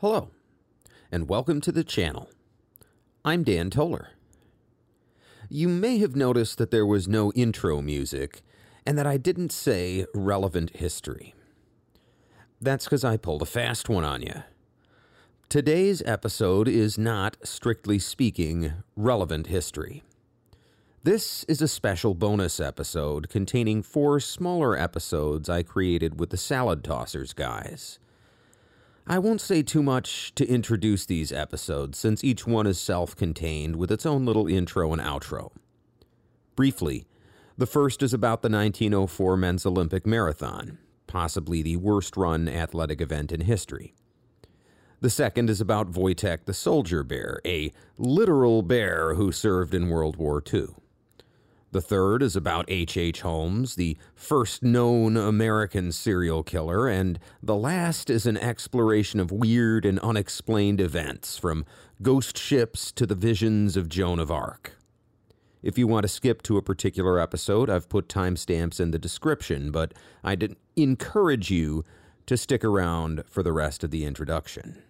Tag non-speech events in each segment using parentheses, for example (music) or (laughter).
Hello, and welcome to the channel. I'm Dan Toler. You may have noticed that there was no intro music and that I didn't say relevant history. That's because I pulled a fast one on you. Today's episode is not, strictly speaking, relevant history. This is a special bonus episode containing four smaller episodes I created with the Salad Tossers guys. I won't say too much to introduce these episodes since each one is self contained with its own little intro and outro. Briefly, the first is about the 1904 Men's Olympic Marathon, possibly the worst run athletic event in history. The second is about Wojtek the soldier bear, a literal bear who served in World War II. The third is about H.H. H. Holmes, the first known American serial killer, and the last is an exploration of weird and unexplained events, from ghost ships to the visions of Joan of Arc. If you want to skip to a particular episode, I've put timestamps in the description, but I'd encourage you to stick around for the rest of the introduction.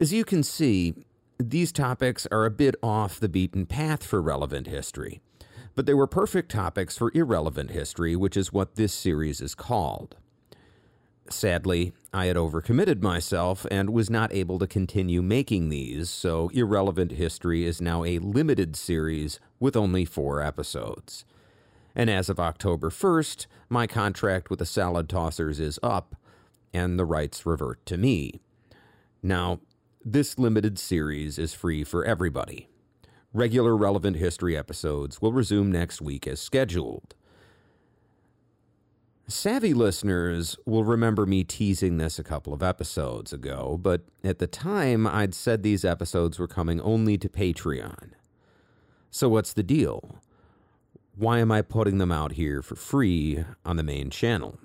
As you can see, these topics are a bit off the beaten path for relevant history, but they were perfect topics for irrelevant history, which is what this series is called. Sadly, I had overcommitted myself and was not able to continue making these, so Irrelevant History is now a limited series with only four episodes. And as of October 1st, my contract with the Salad Tossers is up, and the rights revert to me. Now, this limited series is free for everybody. Regular relevant history episodes will resume next week as scheduled. Savvy listeners will remember me teasing this a couple of episodes ago, but at the time I'd said these episodes were coming only to Patreon. So, what's the deal? Why am I putting them out here for free on the main channel?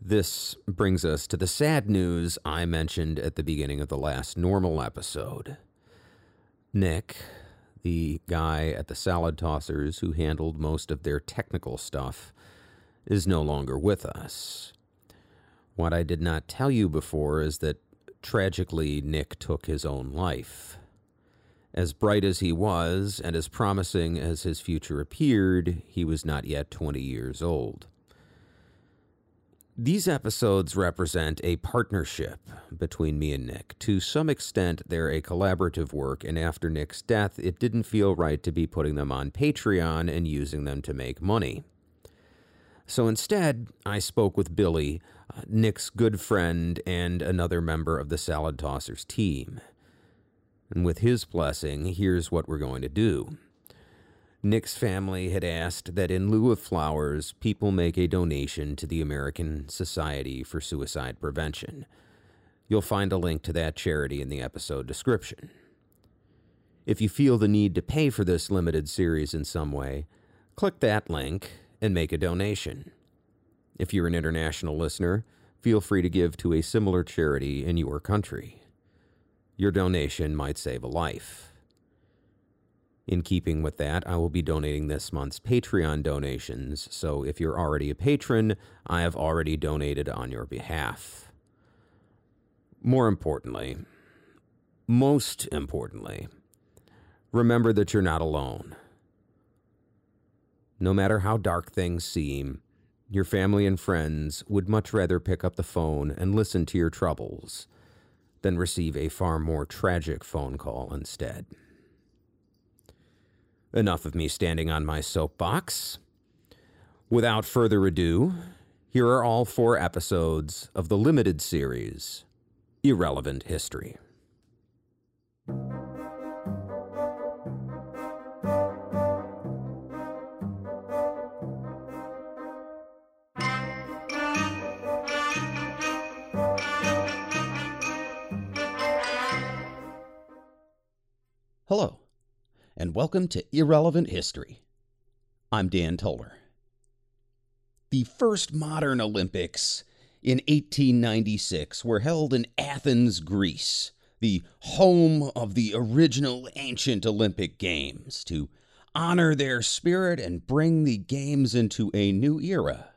This brings us to the sad news I mentioned at the beginning of the last normal episode. Nick, the guy at the Salad Tossers who handled most of their technical stuff, is no longer with us. What I did not tell you before is that tragically Nick took his own life. As bright as he was, and as promising as his future appeared, he was not yet 20 years old. These episodes represent a partnership between me and Nick. To some extent, they're a collaborative work, and after Nick's death, it didn't feel right to be putting them on Patreon and using them to make money. So instead, I spoke with Billy, uh, Nick's good friend and another member of the Salad Tossers team. And with his blessing, here's what we're going to do. Nick's family had asked that in lieu of flowers, people make a donation to the American Society for Suicide Prevention. You'll find a link to that charity in the episode description. If you feel the need to pay for this limited series in some way, click that link and make a donation. If you're an international listener, feel free to give to a similar charity in your country. Your donation might save a life. In keeping with that, I will be donating this month's Patreon donations, so if you're already a patron, I have already donated on your behalf. More importantly, most importantly, remember that you're not alone. No matter how dark things seem, your family and friends would much rather pick up the phone and listen to your troubles than receive a far more tragic phone call instead. Enough of me standing on my soapbox. Without further ado, here are all four episodes of the limited series Irrelevant History. Welcome to Irrelevant History. I'm Dan Toler. The first modern Olympics in 1896 were held in Athens, Greece, the home of the original ancient Olympic Games, to honor their spirit and bring the Games into a new era.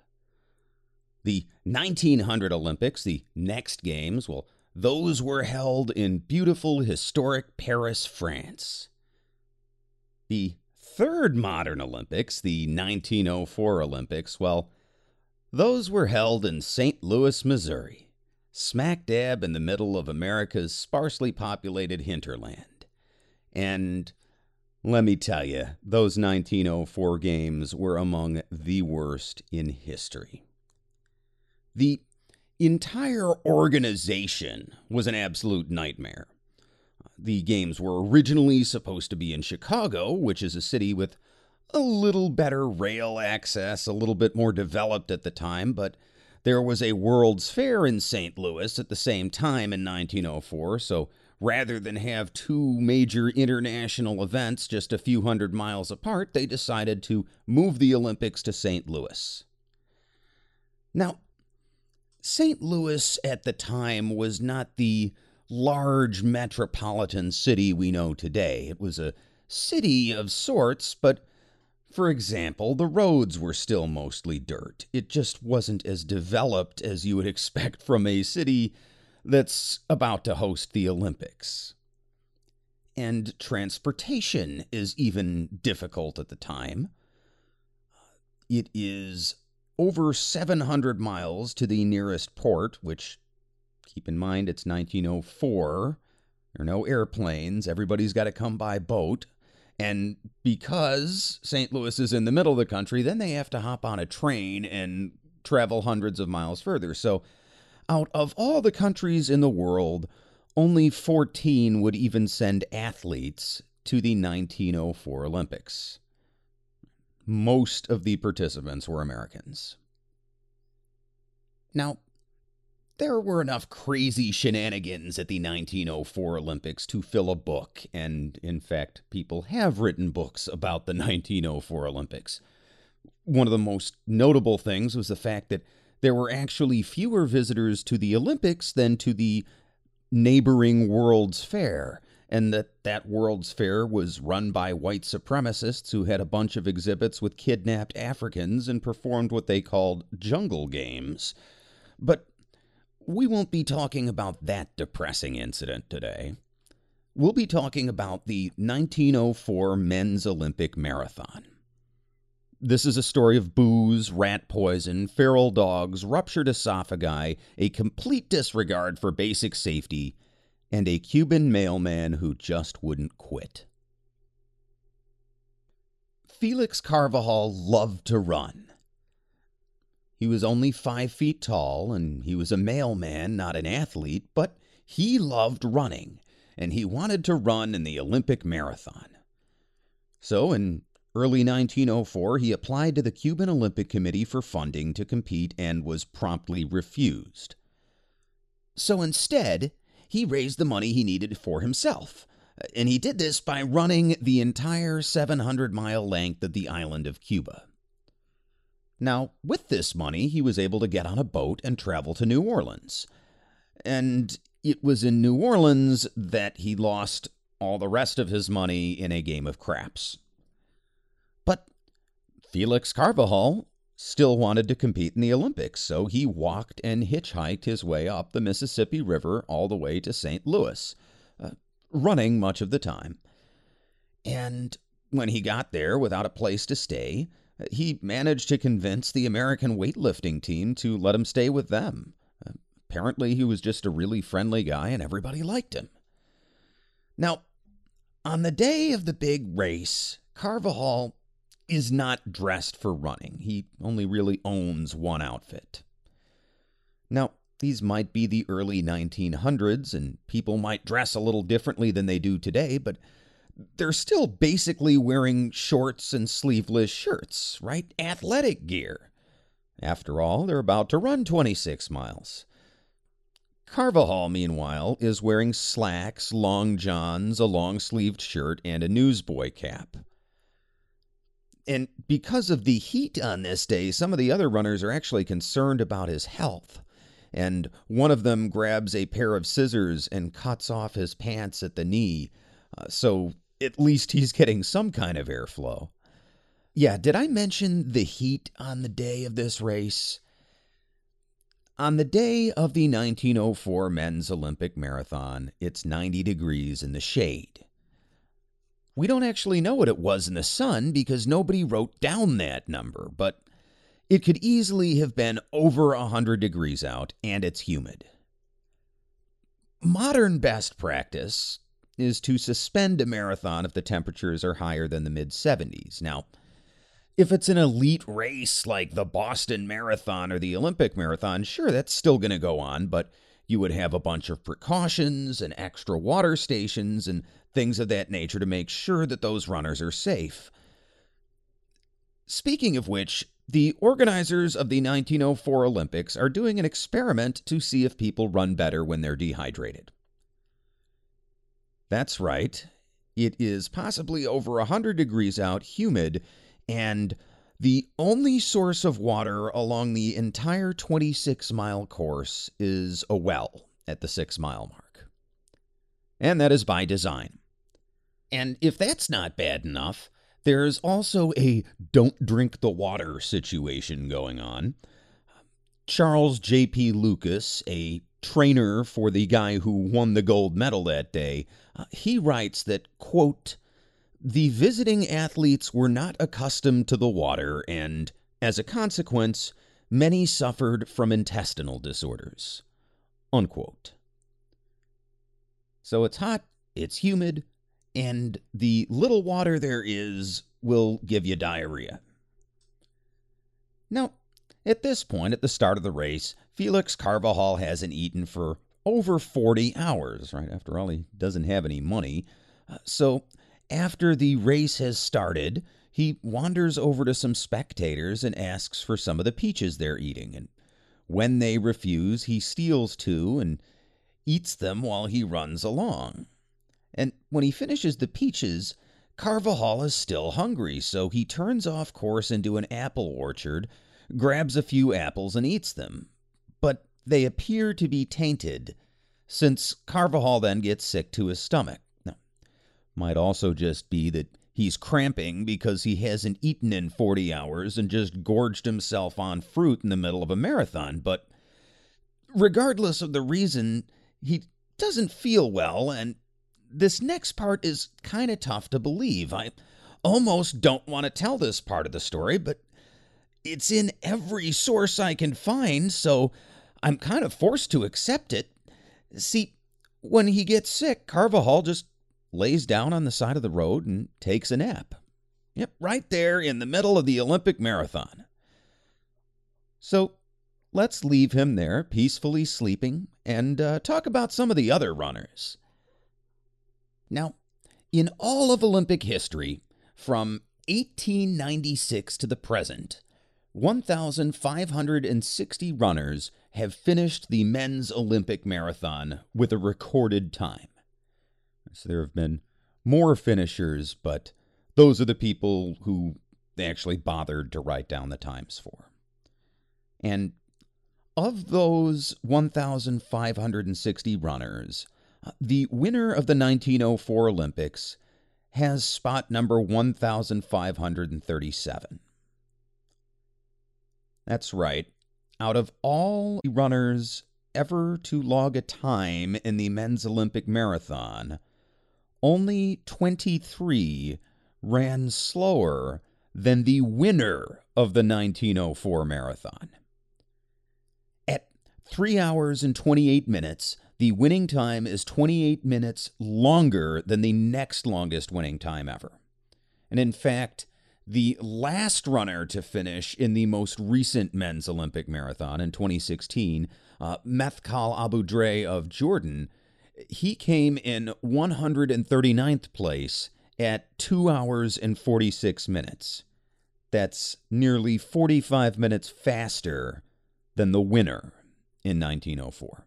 The 1900 Olympics, the next games, well, those were held in beautiful historic Paris, France. The third modern Olympics, the 1904 Olympics, well, those were held in St. Louis, Missouri, smack dab in the middle of America's sparsely populated hinterland. And let me tell you, those 1904 games were among the worst in history. The entire organization was an absolute nightmare. The games were originally supposed to be in Chicago, which is a city with a little better rail access, a little bit more developed at the time, but there was a World's Fair in St. Louis at the same time in 1904, so rather than have two major international events just a few hundred miles apart, they decided to move the Olympics to St. Louis. Now, St. Louis at the time was not the large metropolitan city we know today. It was a city of sorts, but for example, the roads were still mostly dirt. It just wasn't as developed as you would expect from a city that's about to host the Olympics. And transportation is even difficult at the time. It is over 700 miles to the nearest port, which, keep in mind, it's 1904. There are no airplanes. Everybody's got to come by boat. And because St. Louis is in the middle of the country, then they have to hop on a train and travel hundreds of miles further. So, out of all the countries in the world, only 14 would even send athletes to the 1904 Olympics most of the participants were Americans. Now, there were enough crazy shenanigans at the 1904 Olympics to fill a book, and in fact, people have written books about the (laughs) 1904 Olympics. One of the most notable things was the fact that there were actually fewer visitors to the Olympics than to the neighboring World's Fair, and that that World's Fair was run by white supremacists who had a bunch of exhibits with kidnapped Africans and performed what they called jungle games. But we won't be talking about that depressing incident today. We'll be talking about the 1904 Men's Olympic Marathon. This is a story of booze, rat poison, feral dogs, ruptured esophagi, a complete disregard for basic safety, and a Cuban mailman who just wouldn't quit. Felix Carvajal loved to run. He was only five feet tall, and he was a mailman, not an athlete, but he loved running, and he wanted to run in the Olympic marathon. So, in early 1904, he applied to the Cuban Olympic Committee for funding to compete and was promptly refused. So instead, he raised the money he needed for himself. And he did this by running the entire 700 mile length of the island of Cuba. Now, with this money, he was able to get on a boat and travel to New Orleans. And it was in New Orleans that he lost all the rest of his money in a game of craps. But Felix Carvajal still wanted to compete in the Olympics, so he walked and hitchhiked his way up the Mississippi River all the way to St. Louis, uh, running much of the time. And when he got there without a place to stay, he managed to convince the American weightlifting team to let him stay with them. Apparently, he was just a really friendly guy and everybody liked him. Now, on the day of the big race, Carvajal is not dressed for running. He only really owns one outfit. Now, these might be the early 1900s, and people might dress a little differently than they do today, but they're still basically wearing shorts and sleeveless shirts, right? Athletic gear. After all, they're about to run 26 miles. Carvajal, meanwhile, is wearing slacks, long johns, a long sleeved shirt, and a newsboy cap. And because of the heat on this day, some of the other runners are actually concerned about his health. And one of them grabs a pair of scissors and cuts off his pants at the knee. Uh, so at least he's getting some kind of airflow. Yeah, did I mention the heat on the day of this race? On the day of the 1904 men's Olympic marathon, it's 90 degrees in the shade. We don't actually know what it was in the sun because nobody wrote down that number, but it could easily have been over 100 degrees out and it's humid. Modern best practice is to suspend a marathon if the temperatures are higher than the mid 70s. Now, if it's an elite race like the Boston Marathon or the Olympic Marathon, sure, that's still going to go on, but you would have a bunch of precautions and extra water stations and things of that nature to make sure that those runners are safe. Speaking of which, the organizers of the 1904 Olympics are doing an experiment to see if people run better when they're dehydrated. That's right. It is possibly over 100 degrees out, humid, and the only source of water along the entire 26 mile course is a well at the six mile mark. And that is by design. And if that's not bad enough, there's also a don't drink the water situation going on. Charles J.P. Lucas, a trainer for the guy who won the gold medal that day, uh, he writes that, quote, the visiting athletes were not accustomed to the water, and, as a consequence, many suffered from intestinal disorders. Unquote. So it's hot, it's humid, and the little water there is will give you diarrhea. Now, at this point, at the start of the race, Felix Carvajal hasn't eaten for over 40 hours, right? After all, he doesn't have any money. Uh, so after the race has started, he wanders over to some spectators and asks for some of the peaches they're eating. And when they refuse, he steals two and eats them while he runs along. And when he finishes the peaches, Carvajal is still hungry, so he turns off course into an apple orchard, grabs a few apples, and eats them. They appear to be tainted, since Carvajal then gets sick to his stomach. Might also just be that he's cramping because he hasn't eaten in 40 hours and just gorged himself on fruit in the middle of a marathon. But regardless of the reason, he doesn't feel well, and this next part is kind of tough to believe. I almost don't want to tell this part of the story, but it's in every source I can find, so I'm kind of forced to accept it. See, when he gets sick, Carvajal just lays down on the side of the road and takes a nap. Yep, right there in the middle of the Olympic marathon. So let's leave him there, peacefully sleeping, and uh, talk about some of the other runners. Now, in all of Olympic history, from 1896 to the present, 1,560 runners have finished the men's Olympic marathon with a recorded time. So there have been more finishers, but those are the people who they actually bothered to write down the times for. And of those 1,560 runners, uh, the winner of the 1904 Olympics has spot number 1,537. That's right. Out of all runners ever to log a time in the men's Olympic marathon, only 23 ran slower than the winner of the 1904 marathon. At 3 hours and 28 minutes, the winning time is 28 minutes longer than the next longest winning time ever. And in fact, the last runner to finish in the most recent men's Olympic marathon in 2016, uh, Methkal Abu Dre of Jordan, he came in 139th place at 2 hours and 46 minutes. That's nearly 45 minutes faster than the winner in 1904.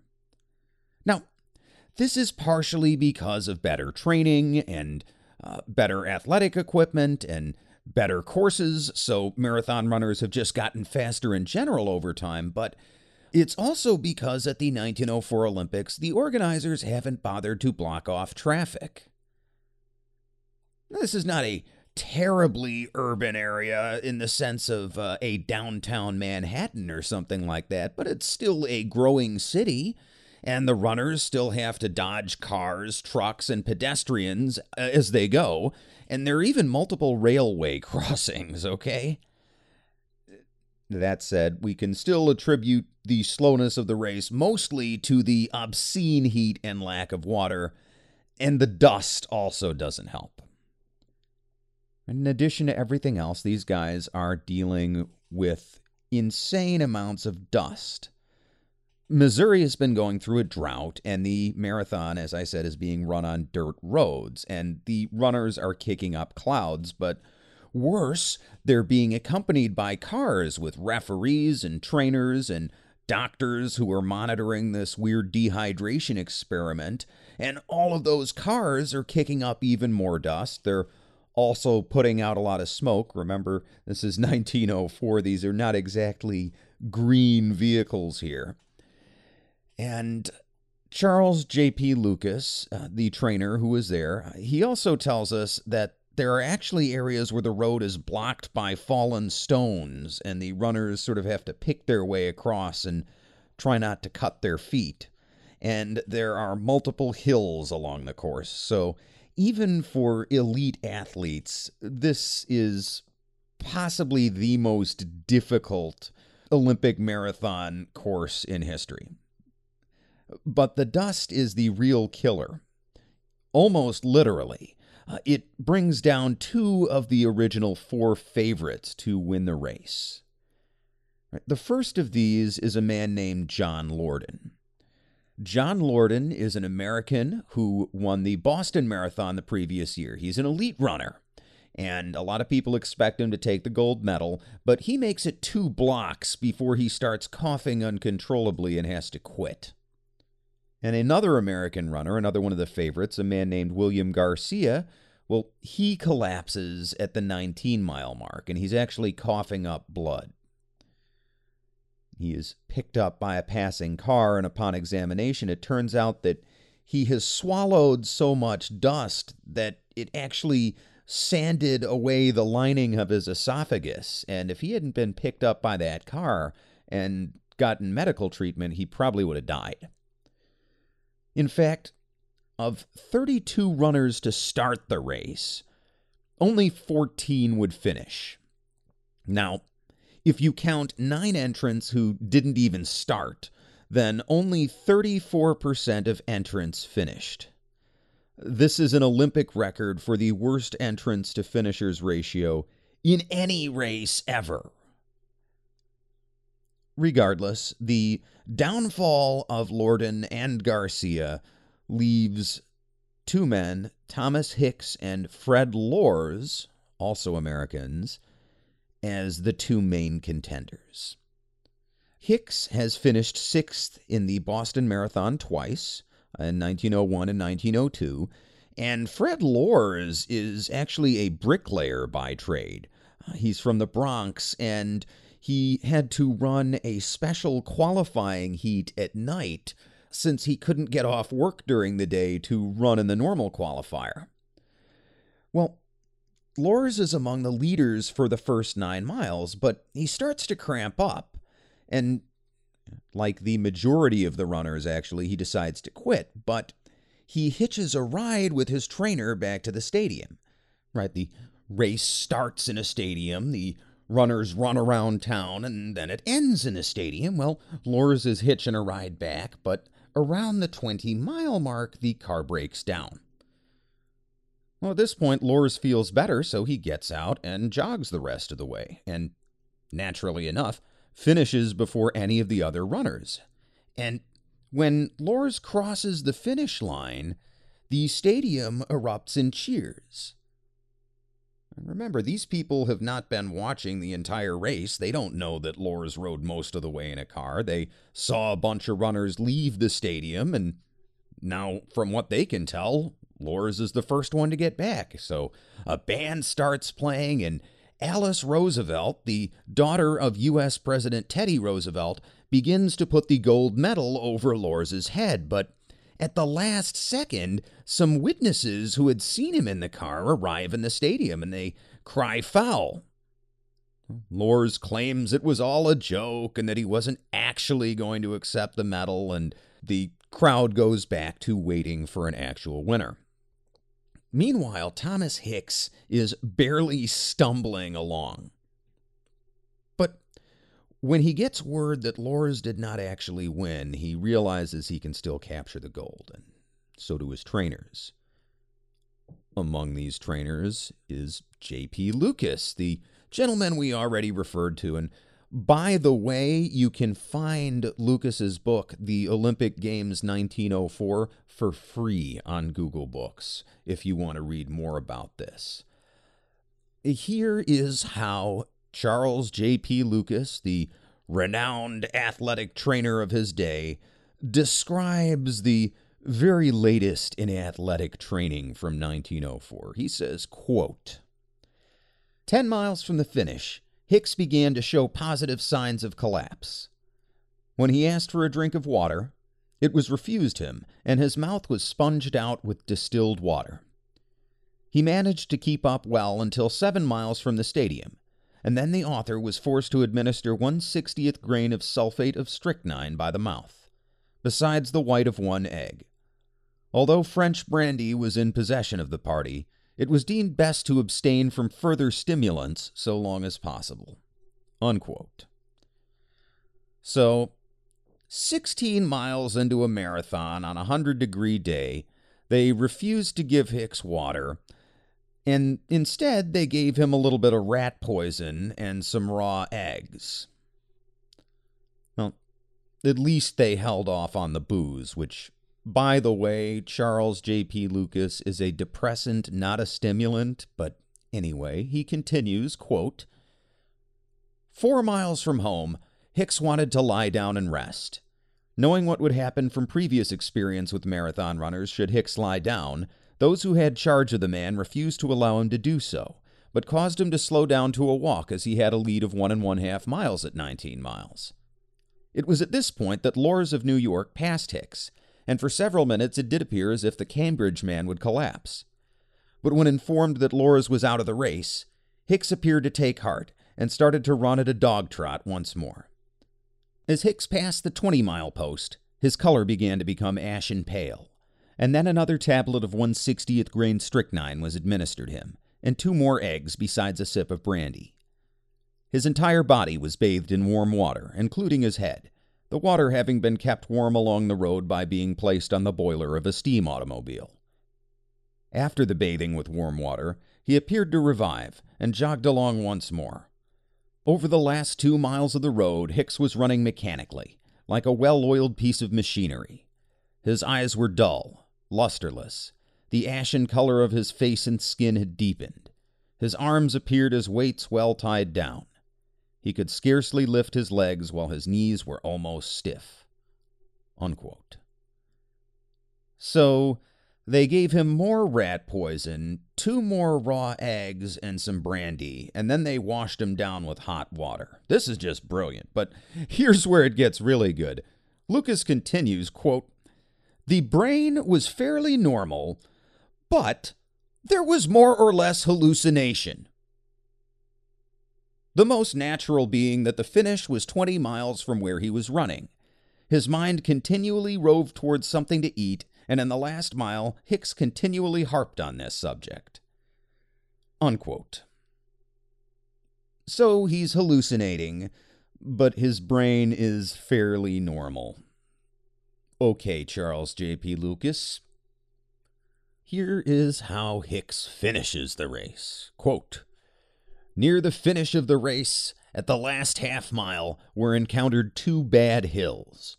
Now, this is partially because of better training and uh, better athletic equipment and better courses, so marathon runners have just gotten faster in general over time, but it's also because at the 1904 Olympics, the organizers haven't bothered to block off traffic. This is not a terribly urban area in the sense of uh, a downtown Manhattan or something like that, but it's still a growing city. And the runners still have to dodge cars, trucks, and pedestrians uh, as they go. And there are even multiple railway (laughs) crossings, okay? That said, we can still attribute the slowness of the race mostly to the obscene heat and lack of water, and the dust also doesn't help. In addition to everything else, these guys are dealing with insane amounts of dust. Missouri has been going through a drought, and the marathon, as I said, is being run on dirt roads, and the runners are kicking up clouds, but Worse, they're being accompanied by cars with referees and trainers and doctors who are monitoring this weird dehydration experiment. And all of those cars are kicking up even more dust. They're also putting out a lot of smoke. Remember, this is (laughs) 1904. These are not exactly green vehicles here. And Charles J.P. Lucas, uh, the trainer who was there, he also tells us that there are actually areas where the road is blocked by fallen stones, and the runners sort of have to pick their way across and try not to cut their feet. And there are multiple hills along the course. So, even for elite athletes, this is possibly the most difficult Olympic marathon course in history. But the dust is the real killer, almost literally. Uh, it brings down two of the original four favorites to win the race. The first of these is a man named John Lordan. John Lordan is an American who won the Boston Marathon the previous year. He's an elite runner, and a lot of people expect him to take the gold medal, but he makes it two blocks before he starts coughing uncontrollably and has to quit. And another American runner, another one of the favorites, a man named William Garcia, well, he collapses at the 19 mile mark and he's actually coughing up blood. He is picked up by a passing car, and upon examination, it turns out that he has swallowed so much dust that it actually sanded away the lining of his esophagus. And if he hadn't been picked up by that car and gotten medical treatment, he probably would have died. In fact, of 32 runners to start the race, only 14 would finish. Now, if you count nine entrants who didn't even start, then only 34% of entrants finished. This is an Olympic record for the worst entrants to finishers ratio in any race ever. Regardless, the downfall of Lordan and Garcia leaves two men, Thomas Hicks and Fred Lorz, also Americans, as the two main contenders. Hicks has finished sixth in the Boston Marathon twice, in 1901 and 1902, and Fred Lorz is actually a bricklayer by trade. Uh, he's from the Bronx and he had to run a special qualifying heat at night since he couldn't get off work during the day to run in the normal qualifier. Well, Lorz is among the leaders for the first nine miles, but he starts to cramp up. And like the majority of the runners, actually, he decides to quit. But he hitches a ride with his trainer back to the stadium. Right? The race starts in a stadium, the runners run around town, and then it ends in a stadium. Well, Lorz is hitching a ride back, but around the 20 mile mark, the car breaks down. Well, at this point, Lorz feels better, so he gets out and jogs the rest of the way, and naturally enough, finishes before any of the other runners. And when Lorz crosses the finish line, the stadium erupts in cheers. Remember, these people have not been watching the entire race. They don't know that Lorz rode most of the way in a car. They saw a bunch of runners leave the stadium, and now, from what they can tell, Lorz is the first one to get back. So a band starts playing, and Alice Roosevelt, the daughter of U.S. President Teddy Roosevelt, begins to put the gold medal over Lorz's head. But at the last second, some witnesses who had seen him in the car arrive in the stadium and they cry foul. Lorz claims it was all a joke and that he wasn't actually going to accept the medal, and the crowd goes back to waiting for an actual winner. Meanwhile, Thomas Hicks is barely stumbling along. But when he gets word that Lorz did not actually win, he realizes he can still capture the gold, and so do his trainers. Among these trainers is J.P. Lucas, the gentleman we already referred to. And by the way, you can find Lucas's book, The Olympic Games 1904, for free on Google Books if you want to read more about this. Here is how Charles J.P. Lucas, the renowned athletic trainer of his day, describes the very latest in athletic training from 1904. He says, quote, 10 miles from the finish, Hicks began to show positive signs of collapse. When he asked for a drink of water, it was refused him, and his mouth was sponged out with distilled water. He managed to keep up well until seven miles from the stadium, and then the author was forced to administer one sixtieth grain of sulfate of strychnine by the mouth, besides the white of one egg. Although French brandy was in possession of the party, it was deemed best to abstain from further stimulants so long as possible. Unquote. So, 16 miles into a marathon on a 100 degree day, they refused to give Hicks water, and instead they gave him a little bit of rat poison and some raw eggs. Well, at least they held off on the booze, which, by the way, Charles J.P. Lucas is a depressant, not a stimulant, but anyway, he continues, quote, Four miles from home, Hicks wanted to lie down and rest. Knowing what would happen from previous experience with marathon runners should Hicks lie down, those who had charge of the man refused to allow him to do so, but caused him to slow down to a walk as he had a lead of one and one half miles at 19 miles. It was at this point that Lorz of New York passed Hicks, and for several minutes it did appear as if the Cambridge man would collapse. But when informed that Lorz was out of the race, Hicks appeared to take heart and started to run at a dog trot once more. As Hicks passed the 20 mile post, his color began to become ashen pale, and then another tablet of 160th grain strychnine was administered him, and two more eggs besides a sip of brandy. His entire body was bathed in warm water, including his head, the water having been kept warm along the road by being placed on the boiler of a steam automobile. After the bathing with warm water, he appeared to revive and jogged along once more. Over the last two miles of the road, Hicks was running mechanically, like a well oiled piece of machinery. His eyes were dull, lusterless. The ashen color of his face and skin had deepened. His arms appeared as weights well tied down. He could scarcely lift his legs while his knees were almost stiff. Unquote. So, they gave him more rat poison, two more raw eggs, and some brandy, and then they washed him down with hot water. This is just brilliant, but here's where it gets really good. Lucas continues, quote, The brain was fairly normal, but there was more or less hallucination. The most natural being that the finish was 20 miles from where he was running. His mind continually roved towards something to eat and in the last mile, Hicks continually harped on this subject. Unquote. So he's hallucinating, but his brain is fairly normal. Okay, Charles J.P. Lucas. Here is how Hicks finishes the race. Quote, Near the finish of the race, at the last half mile, were encountered two bad hills.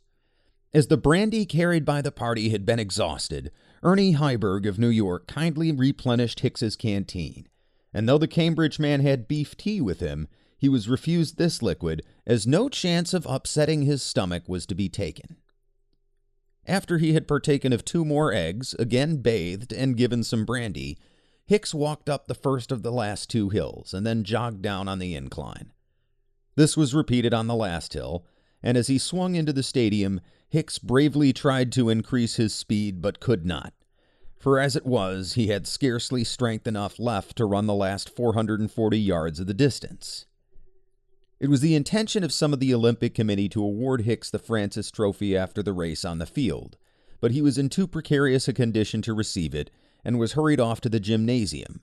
As the brandy carried by the party had been exhausted, Ernie Heiberg of New York kindly replenished Hicks's canteen, and though the Cambridge man had beef tea with him, he was refused this liquid, as no chance of upsetting his stomach was to be taken. After he had partaken of two more eggs, again bathed, and given some brandy, Hicks walked up the first of the last two hills, and then jogged down on the incline. This was repeated on the last hill, and as he swung into the stadium, Hicks bravely tried to increase his speed but could not. For as it was, he had scarcely strength enough left to run the last 440 yards of the distance. It was the intention of some of the Olympic Committee to award Hicks the Francis Trophy after the race on the field, but he was in too precarious a condition to receive it and was hurried off to the gymnasium,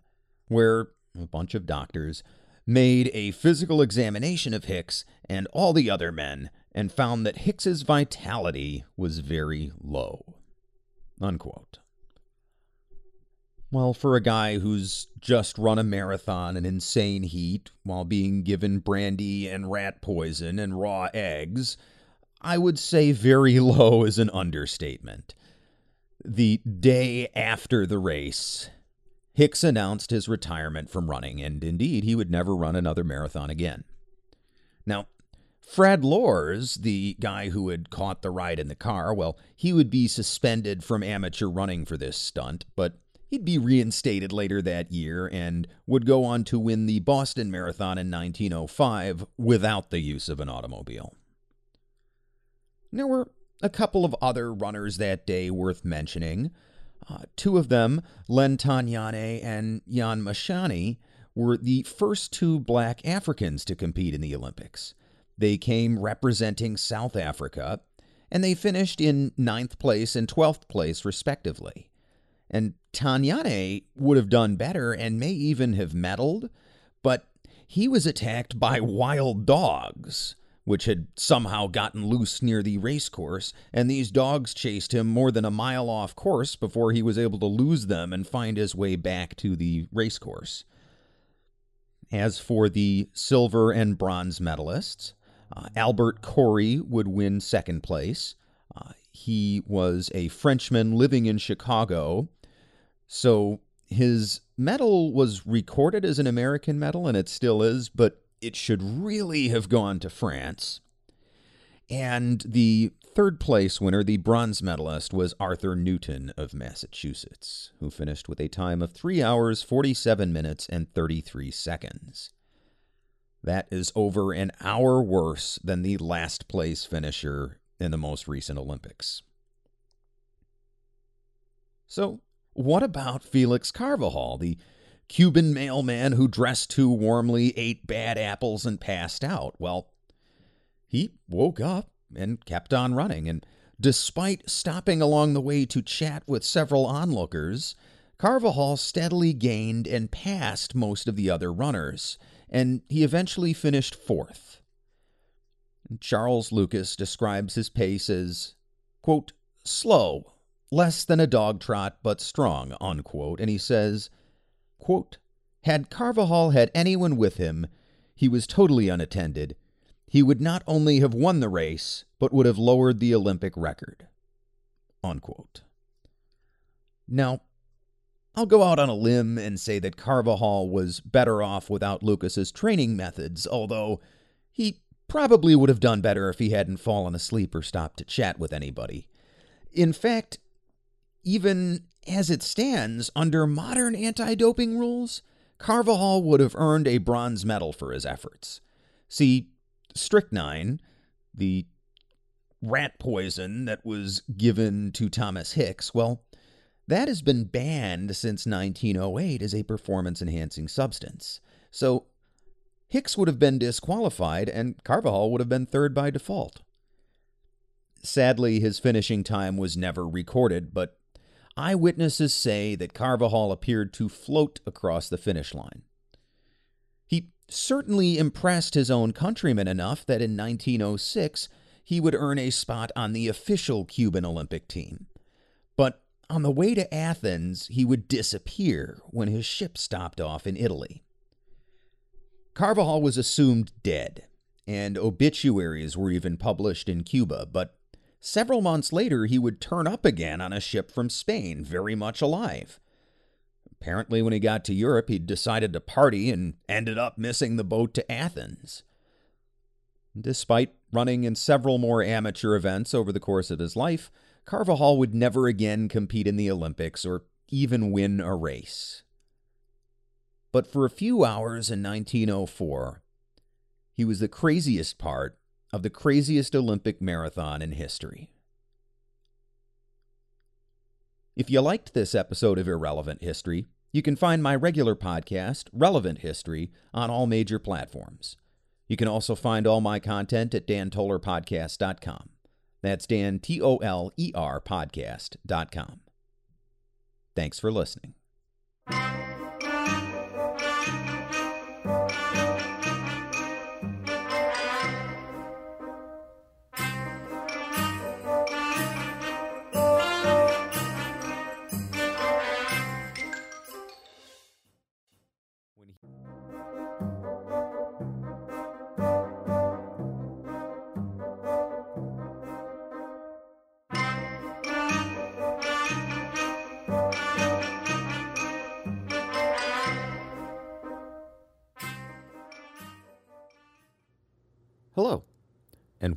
where a bunch of doctors made a physical examination of Hicks and all the other men and found that Hicks's vitality was very low. Unquote. Well, for a guy who's just run a marathon in insane heat while being given brandy and rat poison and raw eggs, I would say very (laughs) low is an understatement. The day after the race, Hicks announced his retirement from running, and indeed, he would never run another marathon again. Now, Fred Lorz, the guy who had caught the ride in the car, well, he would be suspended from amateur running for this stunt, but he'd be reinstated later that year and would go on to win the Boston Marathon in 1905 without the use of an automobile. There were a couple of other runners that day worth mentioning. Uh, two of them, Len Taunyane and Jan Mashiani, were the first two black Africans to compete in the Olympics. They came representing South Africa, and they finished in ninth place and 12th place, respectively. And Taunyane would have done better and may even have medaled, but he was attacked by wild dogs which had somehow gotten loose near the racecourse, and these dogs chased him more than a mile off course before he was able to lose them and find his way back to the racecourse. As for the silver and bronze medalists, uh, Albert Corey would win second place. Uh, he was a Frenchman living in Chicago, so his medal was recorded as an American medal, and it still is, but it should really have gone to France. And the third place winner, the bronze medalist, was Arthur Newton of Massachusetts, who finished with a time of 3 hours, 47 minutes, and 33 seconds. That is over an hour worse than the last place finisher in the most recent Olympics. So, what about Felix Carvajal, the Cuban mailman who dressed too warmly, ate bad apples, and passed out. Well, he woke up and kept on running, and despite stopping along the way to chat with several onlookers, Carvajal steadily gained and passed most of the other runners, and he eventually finished fourth. Charles Lucas describes his pace as, quote, slow, less than a dog trot, but strong, unquote, and he says, Quote, had Carvajal had anyone with him, he was totally unattended. He would not only have won the race, but would have lowered the Olympic record. Unquote. Now, I'll go out on a limb and say that Carvajal was better off without Lucas's training methods, although he probably would have done better if he hadn't fallen asleep or stopped to chat with anybody. In fact, even as it stands, under modern anti doping rules, Carvajal would have earned a bronze medal for his efforts. See, strychnine, the rat poison that was given to Thomas Hicks, well, that has been banned since 1908 as a performance enhancing substance. So Hicks would have been disqualified and Carvajal would have been third by default. Sadly, his finishing time was never recorded, but eyewitnesses say that Carvajal appeared to float across the finish line. He certainly impressed his own countrymen enough that in 1906 he would earn a spot on the official Cuban Olympic team. But on the way to Athens, he would disappear when his ship stopped off in Italy. Carvajal was assumed dead, and obituaries were even published in Cuba, but Several months later, he would turn up again on a ship from Spain, very much alive. Apparently, when he got to Europe, he'd decided to party and ended up missing the boat to Athens. Despite running in several more amateur events over the course of his life, Carvajal would never again compete in the Olympics or even win a race. But for a few hours in 1904, he was the craziest part of the craziest Olympic marathon in history. If you liked this episode of Irrelevant History, you can find my regular podcast, Relevant History, on all major platforms. You can also find all my content at dantolerpodcast.com. That's Dan, T O L E R, podcast.com. Thanks for listening.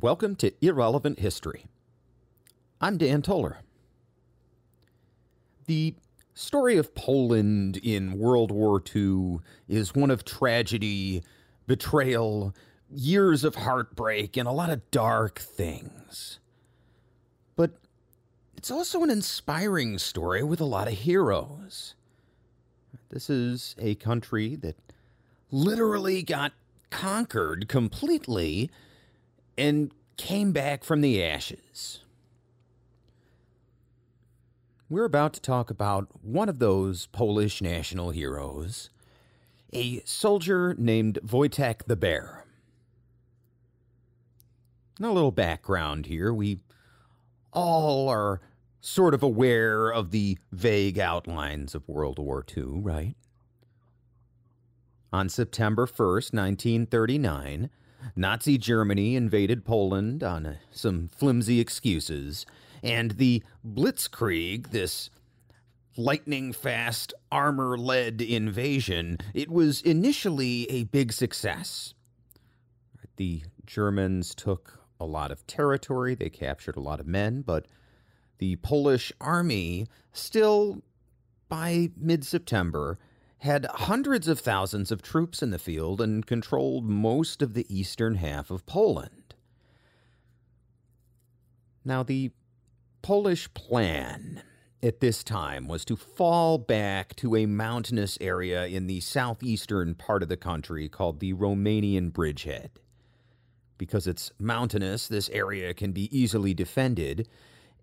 Welcome to Irrelevant History. I'm Dan Toler. The story of Poland in World War II is one of tragedy, betrayal, years of heartbreak, and a lot of dark things. But it's also an inspiring story with a lot of heroes. This is a country that literally got conquered completely and came back from the ashes. We're about to talk about one of those Polish national heroes, a soldier named Wojtek the Bear. And a little background here. We all are sort of aware of the vague outlines of World War II, right? On September 1st, 1939, Nazi Germany invaded Poland on uh, some flimsy excuses, and the Blitzkrieg, this lightning fast, armor led invasion, it was initially a big success. The Germans took a lot of territory, they captured a lot of men, but the Polish army still, by mid September, had hundreds of thousands of troops in the field and controlled most of the eastern half of Poland. Now, the Polish plan at this time was to fall back to a mountainous area in the southeastern part of the country called the Romanian Bridgehead. Because it's mountainous, this area can be easily defended,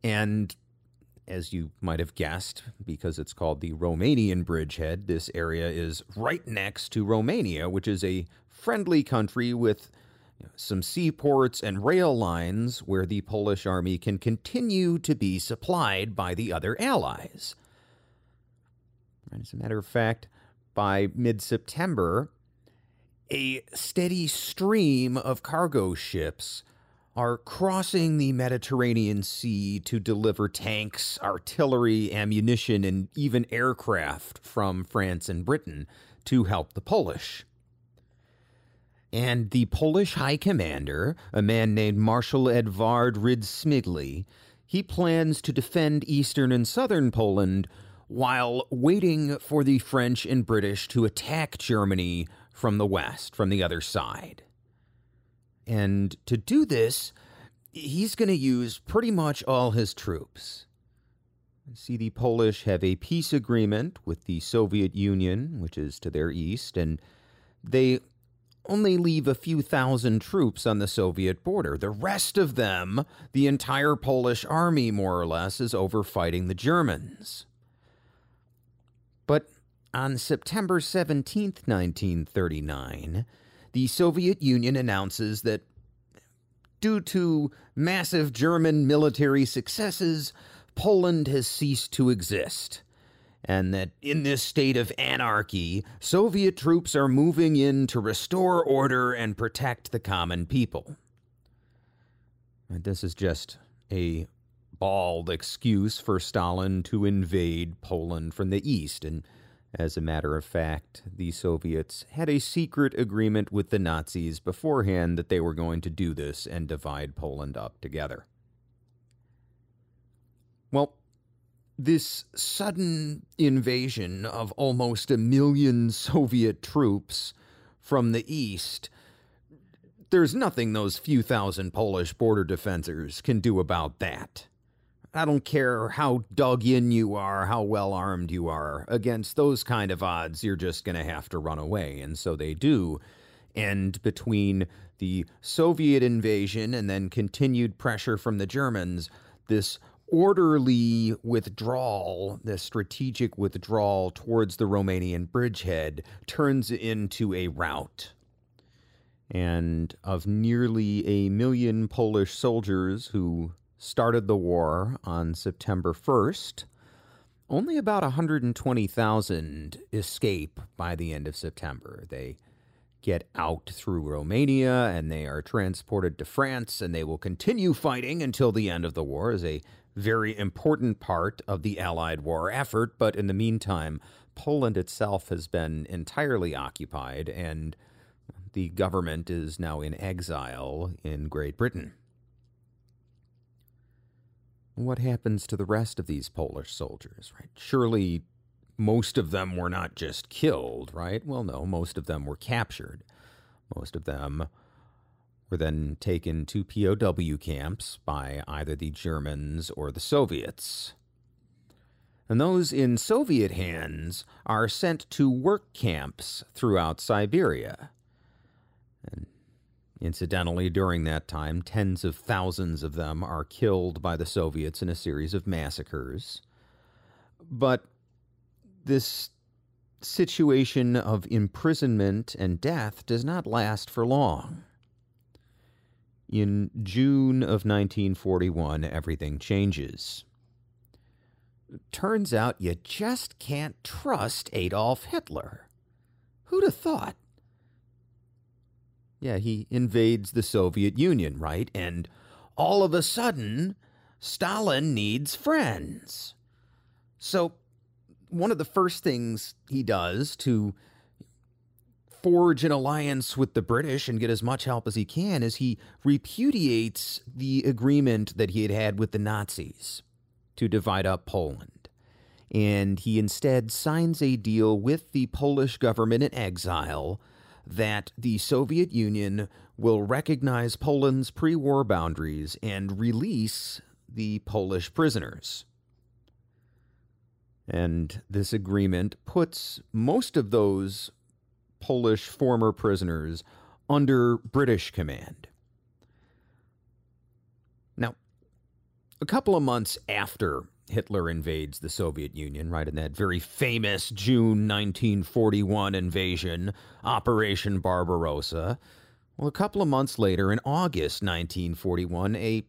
and as you might have guessed, because it's called the Romanian Bridgehead, this area is right next to Romania, which is a friendly country with some seaports and rail lines where the Polish army can continue to be supplied by the other allies. And As a matter of fact, by mid September, a steady stream of cargo ships are crossing the Mediterranean Sea to deliver tanks, artillery, ammunition, and even aircraft from France and Britain to help the Polish. And the Polish High Commander, a man named Marshal Edvard Rydz-Śmigły, he plans to defend eastern and southern Poland while waiting for the French and British to attack Germany from the west, from the other side. And to do this, he's going to use pretty much all his troops. See, the Polish have a peace agreement with the Soviet Union, which is to their east, and they only leave a few thousand troops on the Soviet border. The rest of them, the entire Polish army, more or less, is over fighting the Germans. But on September 17th, 1939, the Soviet Union announces that due to massive German military successes, Poland has ceased to exist. And that in this state of anarchy, Soviet troops are moving in to restore order and protect the common people. And this is just a bald excuse for Stalin to invade Poland from the east and as a matter of fact, the Soviets had a secret agreement with the Nazis beforehand that they were going to do this and divide Poland up together. Well, this sudden invasion of almost a million Soviet troops from the east, there's nothing those few thousand Polish border defenders can do about that. I don't care how dug in you are, how well armed you are. Against those kind of odds, you're just going to have to run away. And so they do. And between the Soviet invasion and then continued pressure from the Germans, this orderly withdrawal, this strategic withdrawal towards the Romanian bridgehead, turns into a rout. And of nearly a million Polish soldiers who started the war on September 1st, only about 120,000 escape by the end of September. They get out through Romania and they are transported to France and they will continue fighting until the end of the war as a very important part of the Allied war effort. But in the meantime, Poland itself has been entirely occupied and the government is now in exile in Great Britain. What happens to the rest of these Polish soldiers, right? Surely most of them were not just killed, right? Well, no, most of them were captured. Most of them were then taken to POW camps by either the Germans or the Soviets. And those in Soviet hands are sent to work camps throughout Siberia. And incidentally, during that time, tens of thousands of them are killed by the Soviets in a series of massacres. But this situation of imprisonment and death does not last for long. In June of 1941, everything changes. Turns out you just can't trust Adolf Hitler. Who'd have thought? Yeah, he invades the Soviet Union, right? And all of a sudden, Stalin needs friends. So one of the first things he does to forge an alliance with the British and get as much help as he can is he repudiates the agreement that he had had with the Nazis to divide up Poland. And he instead signs a deal with the Polish government in exile that the Soviet Union will recognize Poland's pre war boundaries and release the Polish prisoners. And this agreement puts most of those Polish former prisoners under British command. Now, a couple of months after Hitler invades the Soviet Union, right in that very famous June 1941 invasion, Operation Barbarossa, well, a couple of months later, in August 1941, a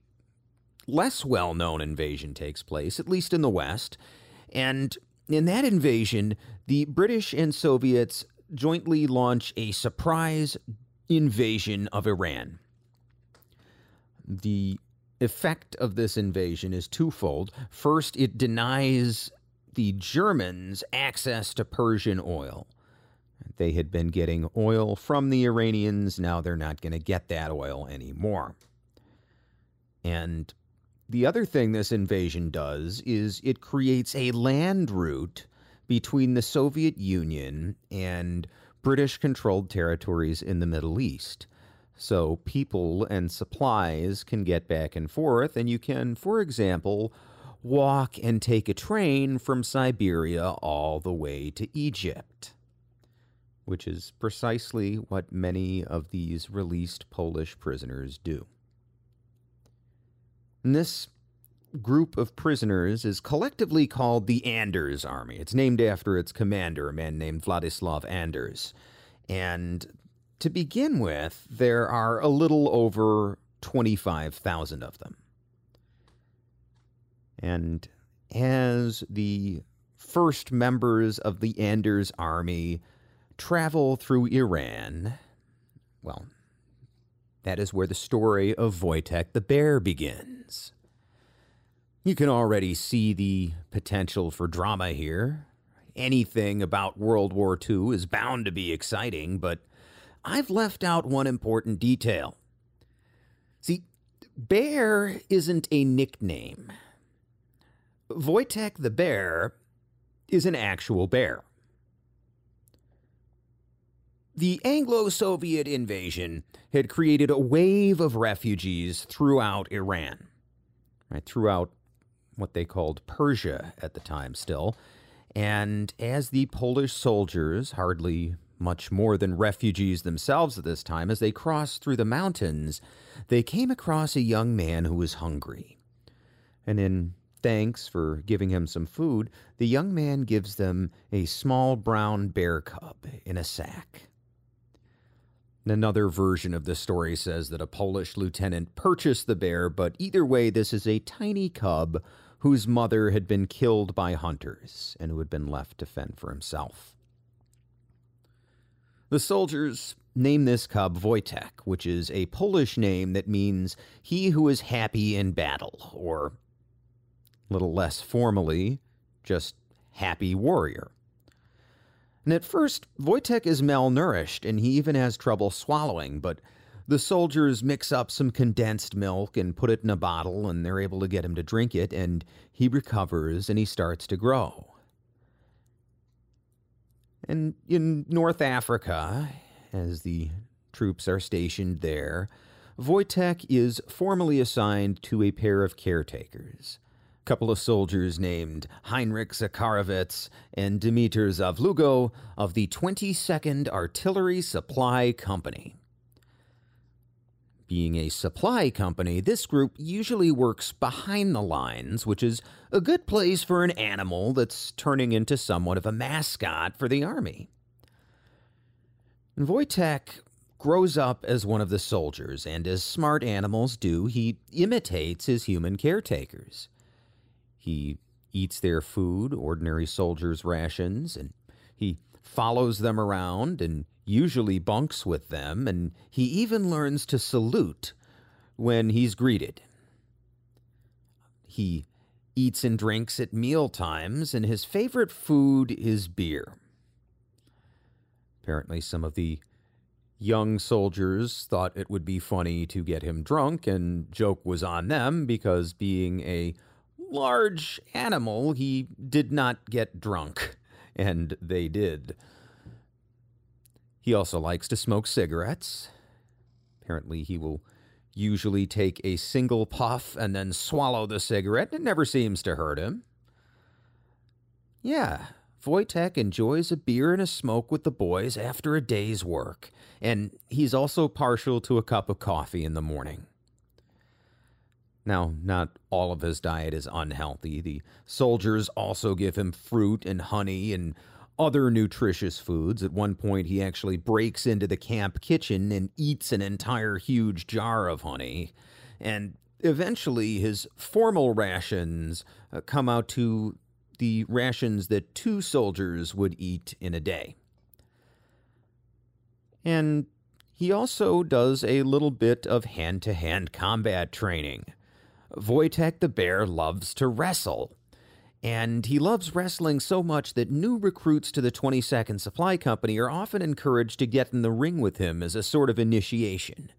less well known invasion takes place, at least in the West, and in that invasion, the British and Soviets jointly launch a surprise invasion of Iran. The effect of this invasion is twofold. First, it denies the Germans access to Persian oil. They had been getting oil from the Iranians, now they're not going to get that oil anymore. And the other thing this invasion does is it creates a land route between the Soviet Union and British controlled territories in the Middle East. So people and supplies can get back and forth, and you can, for example, walk and take a train from Siberia all the way to Egypt, which is precisely what many of these released Polish prisoners do. And this group of prisoners is collectively called the Anders Army. It's named after its commander, a man named Vladislav Anders. And to begin with, there are a little over 25,000 of them. And as the first members of the Anders army travel through Iran, well, that is where the story of Wojtek the Bear begins. You can already see the potential for drama here. Anything about World War II is bound to be exciting, but I've left out one important detail. See, Bear isn't a nickname. Wojtek the Bear is an actual bear. The Anglo Soviet invasion had created a wave of refugees throughout Iran, right, throughout what they called Persia at the time still. And as the Polish soldiers, hardly much more than refugees themselves at this time, as they crossed through the mountains, they came across a young man who was hungry. And in thanks for giving him some food, the young man gives them a small brown bear cub in a sack. Another version of the story says that a Polish lieutenant purchased the bear, but either way, this is a tiny cub whose mother had been killed by hunters and who had been left to fend for himself. The soldiers name this cub Wojtek, which is a Polish name that means he who is happy in battle, or a little less formally, just happy warrior. And at first, Wojtek is malnourished and he even has trouble swallowing, but the soldiers mix up some condensed milk and put it in a bottle, and they're able to get him to drink it, and he recovers and he starts to grow. And in North Africa, as the troops are stationed there, Wojtek is formally assigned to a pair of caretakers. A couple of soldiers named Heinrich Zacharewicz and Dmitry Zawlugo of the 22nd Artillery Supply Company. Being a supply company, this group usually works behind the lines, which is a good place for an animal that's turning into somewhat of a mascot for the army. Wojtek grows up as one of the soldiers, and as smart animals do, he imitates his human caretakers. He eats their food, ordinary soldiers' rations, and he follows them around and usually bunks with them, and he even learns to salute when he's greeted. He eats and drinks at meal times, and his favorite food is beer. Apparently, some of the young soldiers thought it would be funny to get him drunk, and joke was on them because, being a large animal, he did not get drunk, and they did. He also likes to smoke cigarettes. Apparently, he will usually take a single puff and then swallow the cigarette. It never seems to hurt him. Yeah, Wojtek enjoys a beer and a smoke with the boys after a day's work, and he's also partial to a cup of coffee in the morning. Now, not all of his diet is unhealthy. The soldiers also give him fruit and honey and other nutritious foods. At one point, he actually breaks into the camp kitchen and eats an entire huge jar of honey. And eventually, his formal rations uh, come out to the rations that two soldiers would eat in a day. And he also does a little bit of hand to hand combat training. Wojtek the bear loves to wrestle. And he loves wrestling so much that new recruits to the 22nd Supply Company are often encouraged to get in the ring with him as a sort of initiation.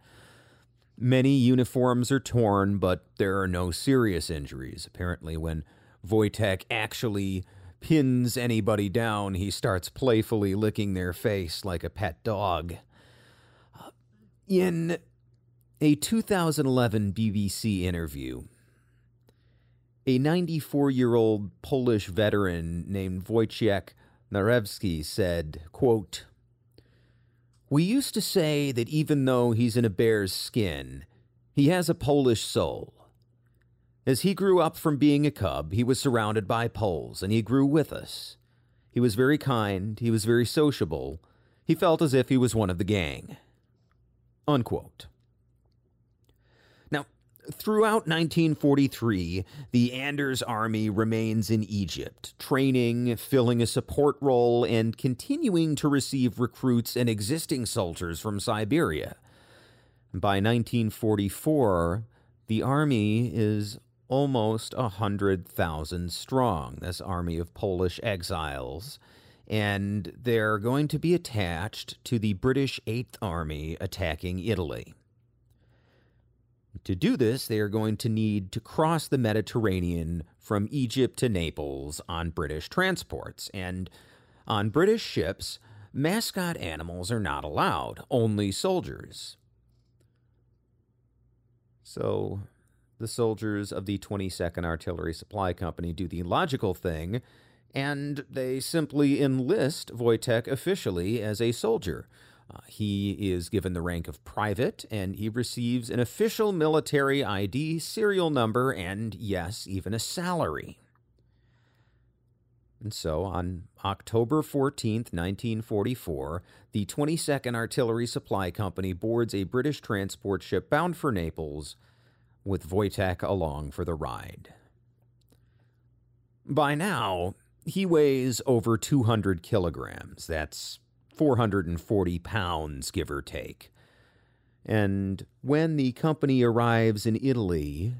Many uniforms are torn, but there are no serious injuries. Apparently, when Wojtek actually pins anybody down, he starts playfully licking their face like a pet dog. Uh, in a 2011 BBC interview, a 94 year old Polish veteran named Wojciech Narębski said, quote, We used to say that even though he's in a bear's skin, he has a Polish soul. As he grew up from being a cub, he was surrounded by Poles, and he grew with us. He was very kind, he was very sociable, he felt as if he was one of the gang. Unquote. Throughout 1943, the Anders Army remains in Egypt, training, filling a support role, and continuing to receive recruits and existing soldiers from Siberia. By 1944, the army is almost a 100,000 strong, this army of Polish exiles, and they're going to be attached to the British Eighth Army attacking Italy. To do this, they are going to need to cross the Mediterranean from Egypt to Naples on British transports. And on British ships, mascot animals are not allowed, only soldiers. So the soldiers of the 22nd Artillery Supply Company do the logical thing, and they simply enlist Wojtek officially as a soldier. Uh, he is given the rank of private, and he receives an official military ID, serial number, and yes, even a salary. And so, on October 14th, 1944, the 22nd Artillery Supply Company boards a British transport ship bound for Naples, with Wojtek along for the ride. By now, he weighs over 200 kilograms. That's 440 pounds, give or take. And when the company arrives in Italy,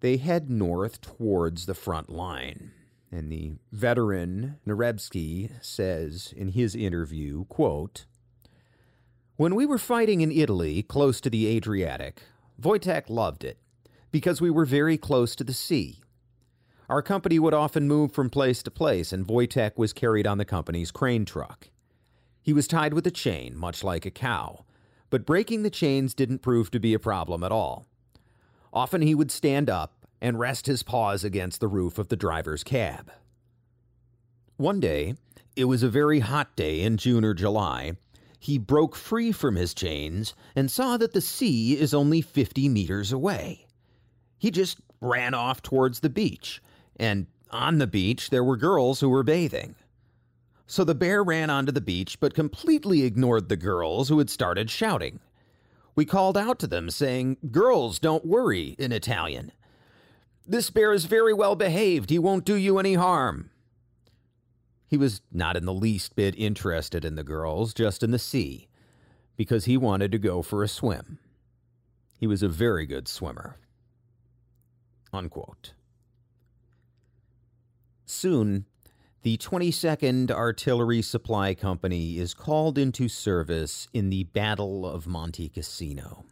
they head north towards the front line. And the veteran Narębski says in his interview, quote, When we were fighting in Italy, close to the Adriatic, Wojtek loved it because we were very close to the sea. Our company would often move from place to place, and Wojtek was carried on the company's crane truck. He was tied with a chain, much like a cow, but breaking the chains didn't prove to be a problem at all. Often he would stand up and rest his paws against the roof of the driver's cab. One day, it was a very hot day in June or July, he broke free from his chains and saw that the sea is only 50 meters away. He just ran off towards the beach, and on the beach there were girls who were bathing. So the bear ran onto the beach but completely ignored the girls who had started shouting. We called out to them, saying, Girls, don't worry, in Italian. This bear is very well behaved. He won't do you any harm. He was not in the least bit interested in the girls, just in the sea, because he wanted to go for a swim. He was a very good swimmer. Unquote. Soon, the 22nd Artillery Supply Company is called into service in the Battle of Monte Cassino.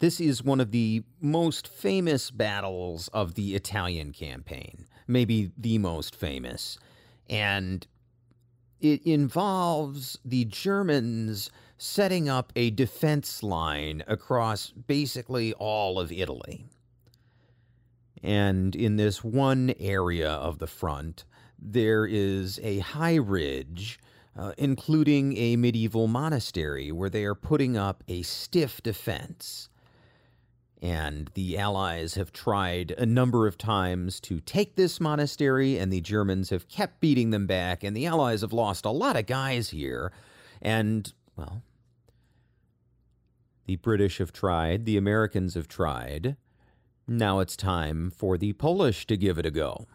This is one of the most famous battles of the Italian campaign, maybe the most famous. And it involves the Germans setting up a defense line across basically all of Italy. And in this one area of the front, there is a high ridge, uh, including a medieval monastery, where they are putting up a stiff defense. And the Allies have tried a number of times to take this monastery, and the Germans have kept beating them back, and the Allies have lost a lot of guys here. And, well, the British have tried, the Americans have tried. Now it's time for the Polish to give it a go.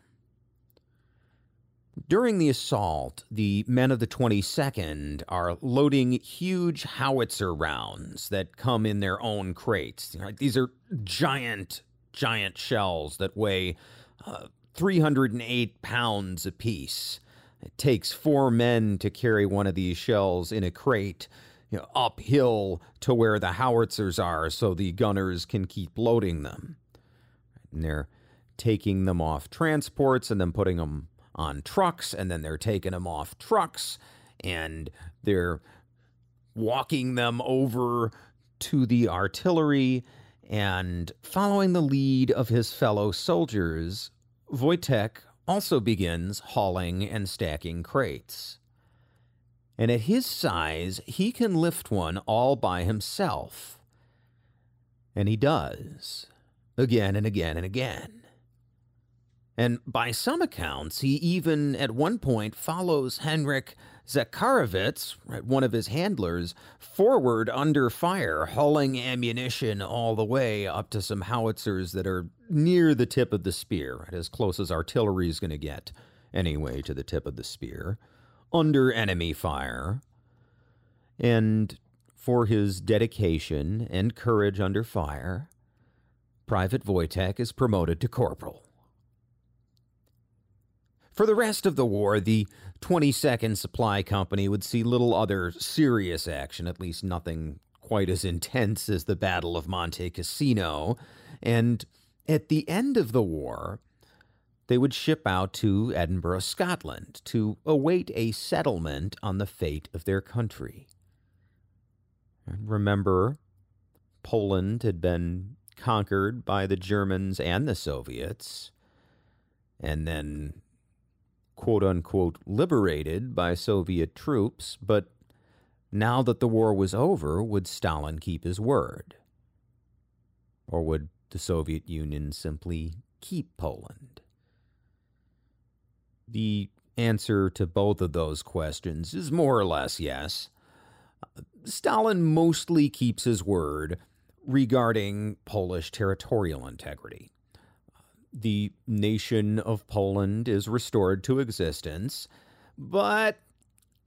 During the assault, the men of the 22nd are loading huge howitzer rounds that come in their own crates. These are giant, giant shells that weigh uh, 308 pounds apiece. It takes four men to carry one of these shells in a crate you know, uphill to where the howitzers are so the gunners can keep loading them. And they're taking them off transports and then putting them on trucks, and then they're taking them off trucks and they're walking them over to the artillery. And following the lead of his fellow soldiers, Wojtek also begins hauling and stacking crates. And at his size, he can lift one all by himself. And he does, again and again and again. And by some accounts, he even at one point follows Henrik Zacharewicz, one of his handlers, forward under fire, hauling ammunition all the way up to some howitzers that are near the tip of the spear, as close as artillery is going to get, anyway, to the tip of the spear, under enemy fire. And for his dedication and courage under fire, Private Wojtek is promoted to corporal. For the rest of the war, the 22nd Supply Company would see little other serious action, at least nothing quite as intense as the Battle of Monte Cassino. And at the end of the war, they would ship out to Edinburgh, Scotland, to await a settlement on the fate of their country. Remember, Poland had been conquered by the Germans and the Soviets, and then quote unquote liberated by Soviet troops, but now that the war was over, would Stalin keep his word? Or would the Soviet Union simply keep Poland? The answer to both of those questions is more or less yes. Stalin mostly keeps his word regarding Polish territorial integrity. The nation of Poland is restored to existence, but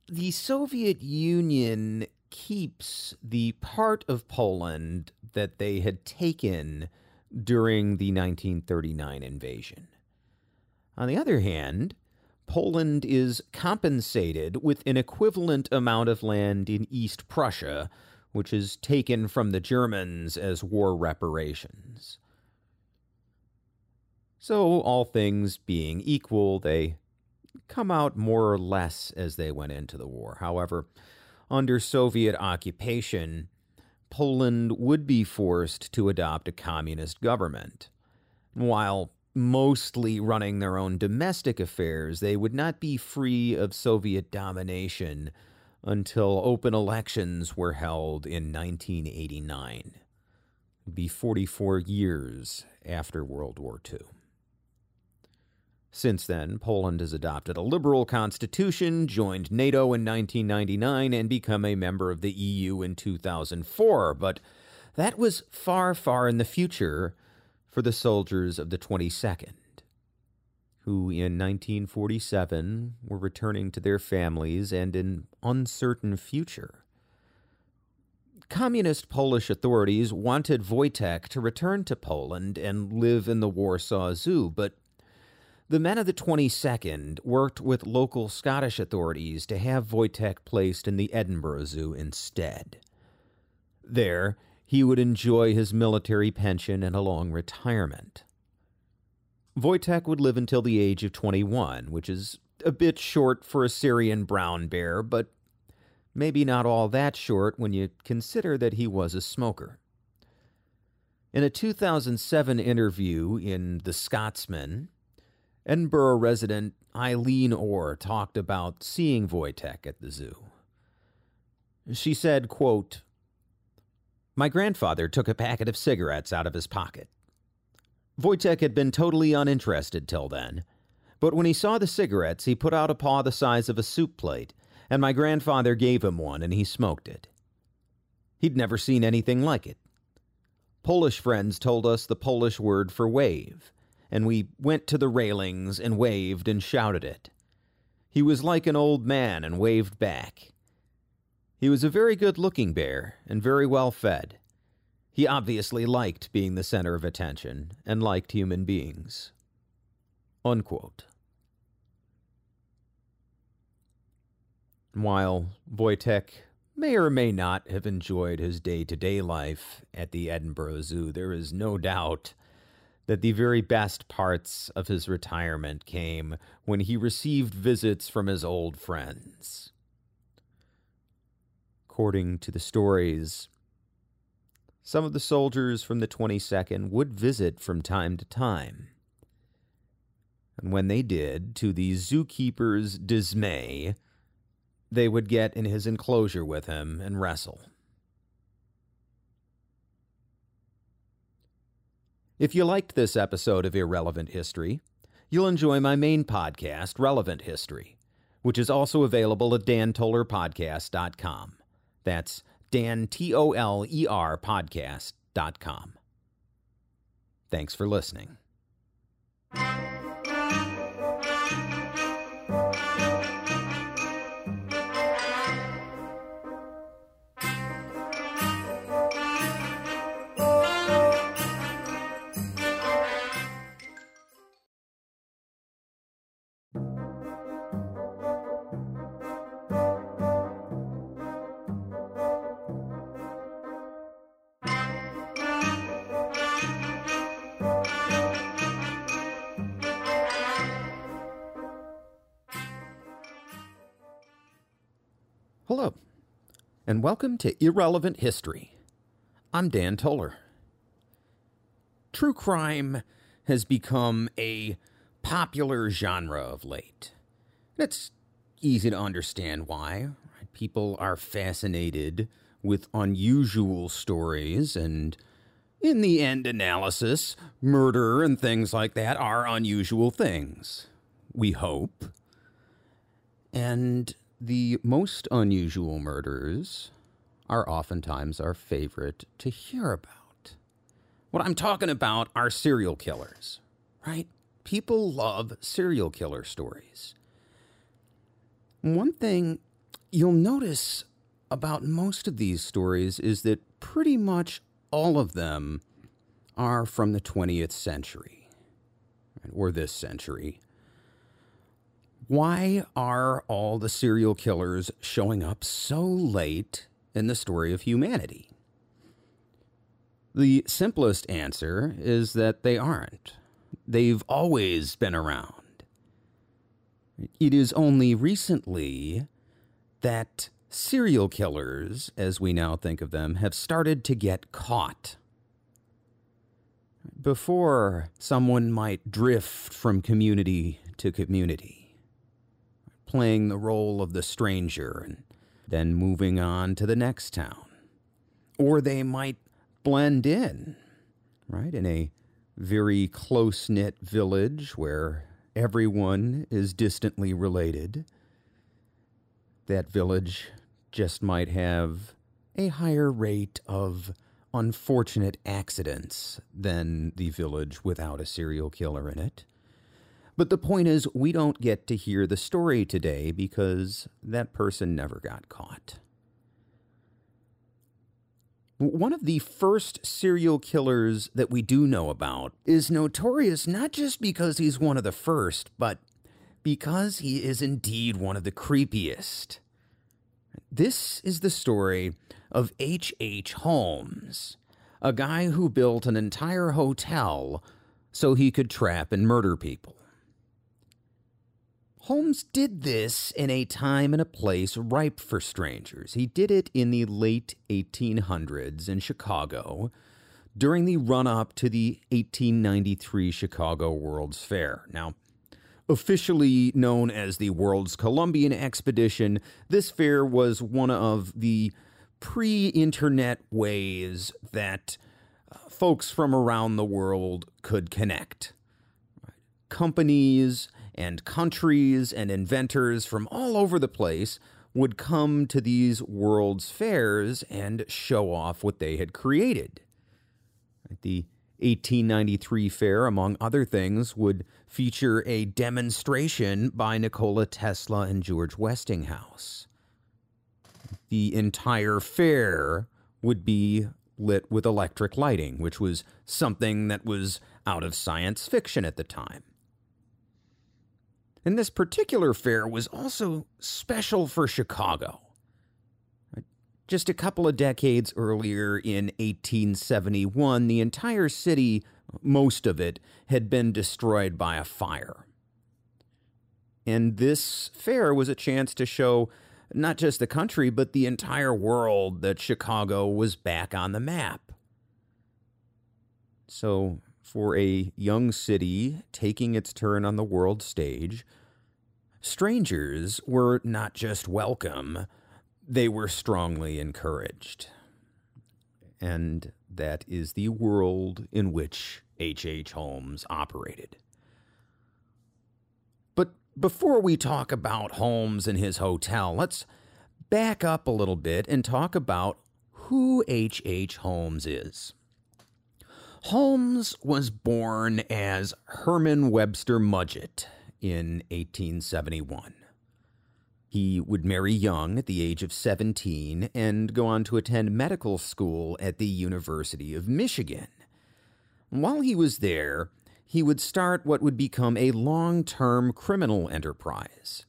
the Soviet Union keeps the part of Poland that they had taken during the 1939 invasion. On the other hand, Poland is compensated with an equivalent amount of land in East Prussia, which is taken from the Germans as war reparations. So, all things being equal, they come out more or less as they went into the war. However, under Soviet occupation, Poland would be forced to adopt a communist government. While mostly running their own domestic affairs, they would not be free of Soviet domination until open elections were held in 1989. Be 44 years after World War II. Since then, Poland has adopted a liberal constitution, joined NATO in 1999, and become a member of the EU in 2004. But that was far, far in the future for the soldiers of the 22nd, who in 1947 were returning to their families and an uncertain future. Communist Polish authorities wanted Wojtek to return to Poland and live in the Warsaw Zoo, but the men of the 22nd worked with local Scottish authorities to have Wojtek placed in the Edinburgh Zoo instead. There, he would enjoy his military pension and a long retirement. Wojtek would live until the age of 21, which is a bit short for a Syrian brown bear, but maybe not all that short when you consider that he was a smoker. In a 2007 interview in The Scotsman, Edinburgh resident Eileen Orr talked about seeing Wojtek at the zoo. She said, quote, my grandfather took a packet of cigarettes out of his pocket. Wojtek had been totally uninterested till then, but when he saw the cigarettes, he put out a paw the size of a soup plate, and my grandfather gave him one and he smoked it. He'd never seen anything like it. Polish friends told us the Polish word for wave, and we went to the railings and waved and shouted it. He was like an old man and waved back. He was a very good looking bear and very well fed. He obviously liked being the center of attention and liked human beings. Unquote. While Wojtek may or may not have enjoyed his day to day life at the Edinburgh Zoo, there is no doubt that the very best parts of his retirement came when he received visits from his old friends according to the stories. Some of the soldiers from the 22nd would visit from time to time. And when they did, to the zookeeper's dismay, they would get in his enclosure with him and wrestle. If you liked this episode of Irrelevant History, you'll enjoy my main podcast, Relevant History, which is also available at dantolerpodcast.com. That's Dan, T O L E R podcast.com. Thanks for listening. And welcome to Irrelevant History. I'm Dan Toler. true crime has become a popular genre of late. And it's easy to understand why. People are fascinated with unusual stories, and in the end analysis, murder and things like that are unusual things. We hope. And the most unusual murders are oftentimes our favorite to hear about. What I'm talking about are serial killers, right? People love serial killer stories. One thing you'll notice about most of these stories is that pretty much all of them are from the 20th century or this century. Why are all the serial killers showing up so late in the story of humanity? The simplest answer is that they aren't. They've always been around. It is only recently that serial killers, as we now think of them, have started to get caught. Before, someone might drift from community to community, playing the role of the stranger and then moving on to the next town. Or they might blend in, right, in a very close knit village where everyone is distantly related. That village just might have a higher rate of unfortunate accidents than the village without a serial killer in it. But the point is, we don't get to hear the story today because that person never got caught. One of the first serial killers that we do know about is notorious not just because he's one of the first, but because he is indeed one of the creepiest. This is the story of H.H. H. Holmes, a guy who built an entire hotel so he could trap and murder people. Holmes did this in a time and a place ripe for strangers. He did it in the late 1800s in Chicago during the run up to the 1893 Chicago World's Fair. Now, officially known as the World's Columbian Exposition, this fair was one of the pre internet ways that uh, folks from around the world could connect. Companies, and countries and inventors from all over the place would come to these world's fairs and show off what they had created. The 1893 fair, among other things, would feature a demonstration by Nikola Tesla and George Westinghouse. The entire fair would be lit with electric lighting, which was something that was out of science fiction at the time. And this particular fair was also special for Chicago. Just a couple of decades earlier, in 1871, the entire city, most of it, had been destroyed by a fire. And this fair was a chance to show not just the country, but the entire world that Chicago was back on the map. So, for a young city taking its turn on the world stage, strangers were not just welcome, they were strongly encouraged. And that is the world in which H.H. H. Holmes operated. But before we talk about Holmes and his hotel, let's back up a little bit and talk about who H.H. H. Holmes is. Holmes was born as Herman Webster Mudgett in 1871. He would marry young at the age of 17 and go on to attend medical school at the University of Michigan. While he was there, he would start what would become a long term criminal enterprise.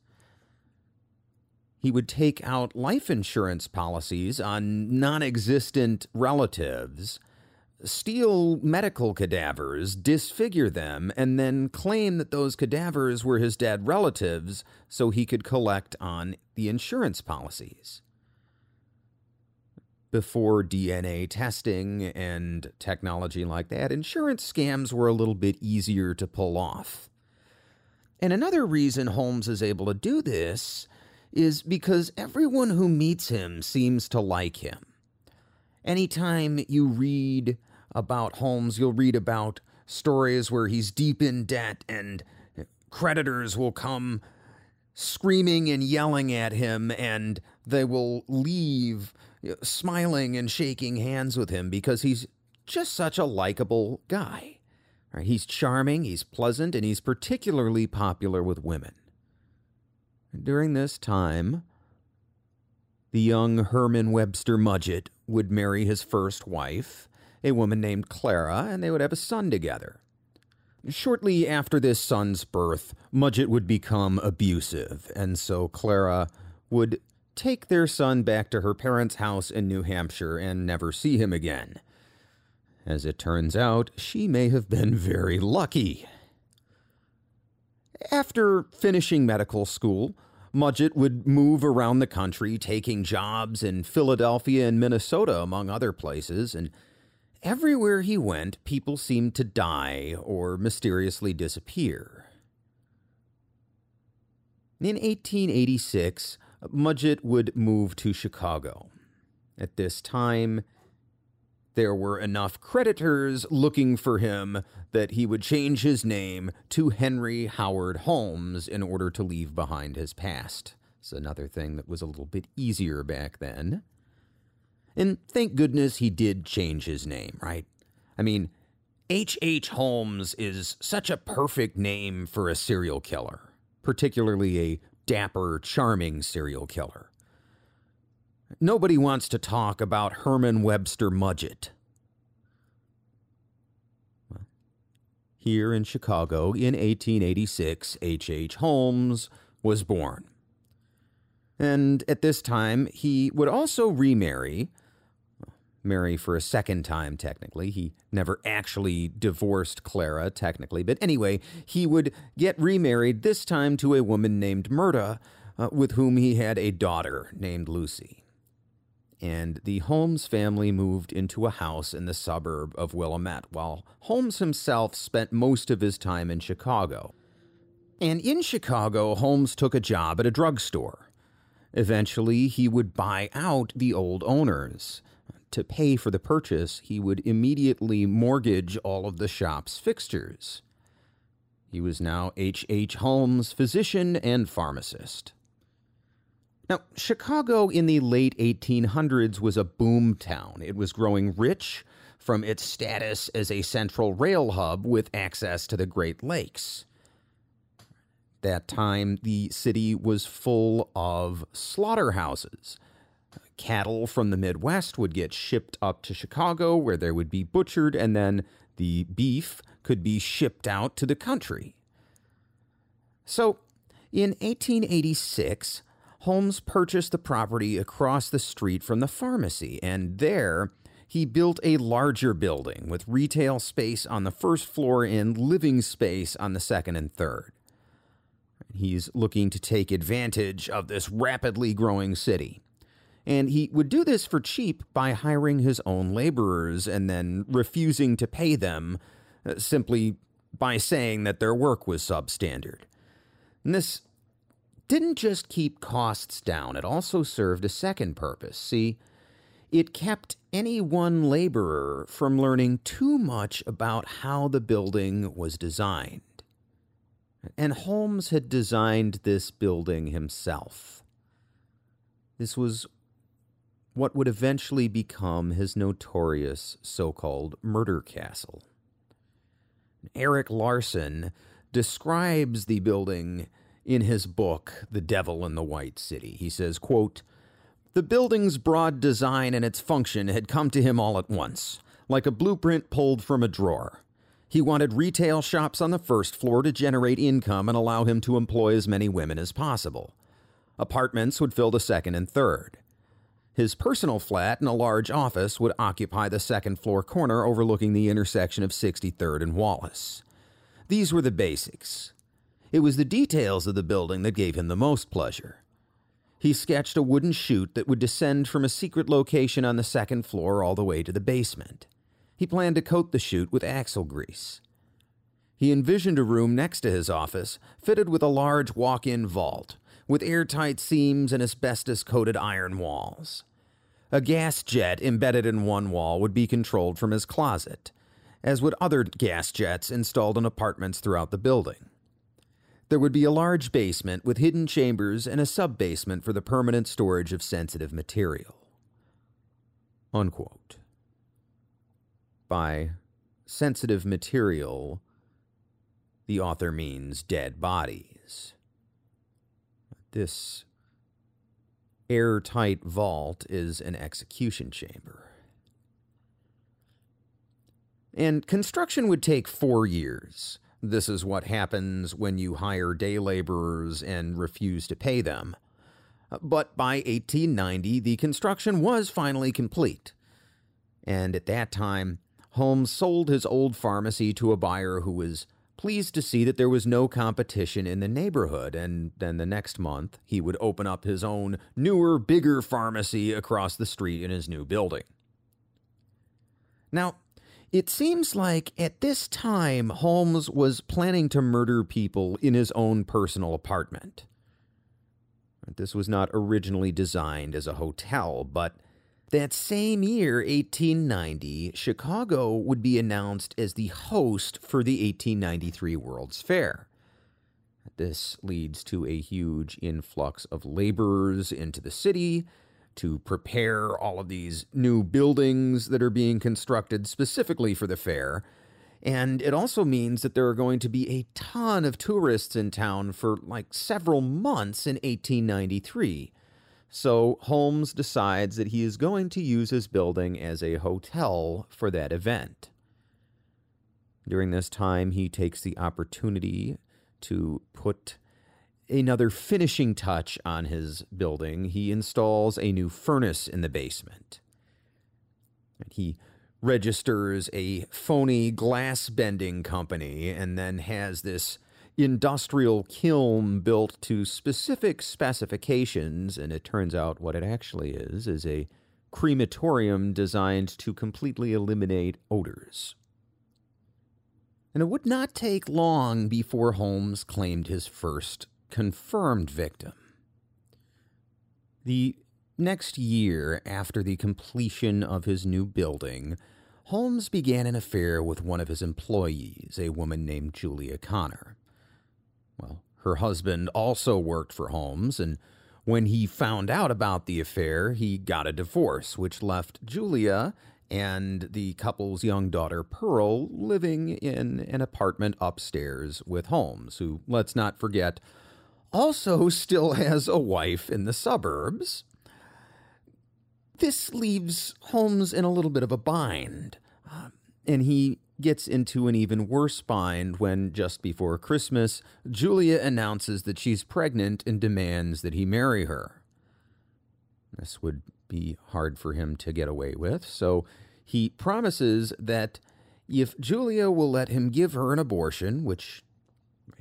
He would take out life insurance policies on non existent relatives steal medical cadavers, disfigure them, and then claim that those cadavers were his dead relatives so he could collect on the insurance policies. before DNA testing and technology like that, insurance scams were a little bit easier to pull off. And another reason Holmes is able to do this is because everyone who meets him seems to like him. Anytime you read about Holmes, you'll read about stories where he's deep in debt and creditors will come screaming and yelling at him and they will leave smiling and shaking hands with him because he's just such a likable guy. He's charming, he's pleasant, and he's particularly popular with women. During this time, the young Herman Webster Mudgett would marry his first wife, a woman named Clara, and they would have a son together. Shortly after this son's birth, Mudgett would become abusive, and so Clara would take their son back to her parents' house in New Hampshire and never see him again. As it turns out, she may have been very lucky. After finishing medical school, Mudgett would move around the country, taking jobs in Philadelphia and Minnesota, among other places, and everywhere he went, people seemed to die or mysteriously disappear. In 1886, Mudgett would move to Chicago. At this time, there were enough creditors looking for him that he would change his name to Henry Howard Holmes in order to leave behind his past. It's another thing that was a little bit easier back then. And thank goodness he did change his name, right? I mean, H.H. H. Holmes is such a perfect name for a serial killer, particularly a dapper, charming serial killer. Nobody wants to talk about Herman Webster Mudgett. here in Chicago in 1886, H.H. H. Holmes was born. And at this time, he would also remarry, marry for a second time, technically. He never actually divorced Clara, technically. But anyway, he would get remarried, this time to a woman named Myrta, uh, with whom he had a daughter named Lucy. And the Holmes family moved into a house in the suburb of Wilmette, while Holmes himself spent most of his time in Chicago. And in Chicago, Holmes took a job at a drugstore. Eventually, he would buy out the old owners. To pay for the purchase, he would immediately mortgage all of the shop's fixtures. He was now H. H. Holmes, physician and pharmacist. Now, Chicago in the late 1800s was a boom town. It was growing rich from its status as a central rail hub with access to the Great Lakes. That time, the city was full of slaughterhouses. Cattle from the Midwest would get shipped up to Chicago where they would be butchered, and then the beef could be shipped out to the country. So, in 1886, Holmes purchased the property across the street from the pharmacy, and there he built a larger building with retail space on the first floor and living space on the second and third. He's looking to take advantage of this rapidly growing city. And he would do this for cheap by hiring his own laborers and then refusing to pay them uh, simply by saying that their work was substandard. And this didn't just keep costs down, it also served a second purpose. See, it kept any one laborer from learning too much about how the building was designed. And Holmes had designed this building himself. This was what would eventually become his notorious so called murder castle. Erik Larson describes the building in his book, The Devil in the White City. He says, quote, The building's broad design and its function had come to him all at once, like a blueprint pulled from a drawer. He wanted retail shops on the first floor to generate income and allow him to employ as many women as possible. Apartments would fill the second and third. His personal flat and a large office would occupy the second floor corner overlooking the intersection of 63rd and Wallace. These were the basics. It was the details of the building that gave him the most pleasure. He sketched a wooden chute that would descend from a secret location on the second floor all the way to the basement. He planned to coat the chute with axle grease. He envisioned a room next to his office, fitted with a large walk in vault, with airtight seams and asbestos coated iron walls. A gas jet embedded in one wall would be controlled from his closet, as would other gas jets installed in apartments throughout the building. There would be a large basement with hidden chambers and a sub basement for the permanent storage of sensitive material. Unquote. By sensitive material, the author means dead bodies. This airtight vault is an execution chamber. And construction would take four years. This is what happens when you hire day laborers and refuse to pay them. But by 1890, the construction was finally complete. And at that time, Holmes sold his old pharmacy to a buyer who was pleased to see that there was no competition in the neighborhood, and then the next month he would open up his own newer, bigger pharmacy across the street in his new building. Now, it seems like at this time Holmes was planning to murder people in his own personal apartment. This was not originally designed as a hotel, but that same year, 1890, Chicago would be announced as the host for the 1893 World's Fair. This leads to a huge influx of laborers into the city to prepare all of these new buildings that are being constructed specifically for the fair. And it also means that there are going to be a ton of tourists in town for like several months in 1893 so Holmes decides that he is going to use his building as a hotel for that event. During this time, he takes the opportunity to put another finishing touch on his building. He installs a new furnace in the basement. He registers a phony glass bending company and then has this industrial kiln built to specific specifications, and it turns out what it actually is is a crematorium designed to completely eliminate odors. And it would not take long before Holmes claimed his first confirmed victim. The next year after the completion of his new building, Holmes began an affair with one of his employees, a woman named Julia Connor. Well, her husband also worked for Holmes, and when he found out about the affair, he got a divorce, which left Julia and the couple's young daughter, Pearl, living in an apartment upstairs with Holmes, who, let's not forget, also (laughs) still has a wife in the suburbs. This leaves Holmes in a little bit of a bind, uh, and he gets into an even worse bind when, just before Christmas, Julia announces that she's pregnant and demands that he marry her. This would be hard for him to get away with, so he promises that if Julia will let him give her an abortion, which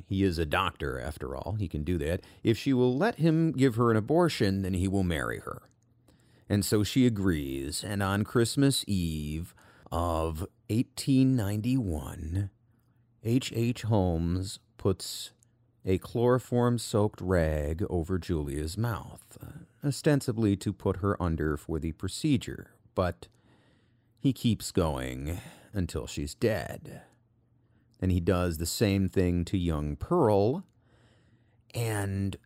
he is a doctor after all, he can do that, if she will let him give her an abortion, then he will marry her. And so she agrees, and on Christmas Eve, of 1891, H. H. Holmes puts a chloroform soaked rag over Julia's mouth, ostensibly to put her under for the procedure, but he keeps going until she's dead. And he does the same thing to young Pearl and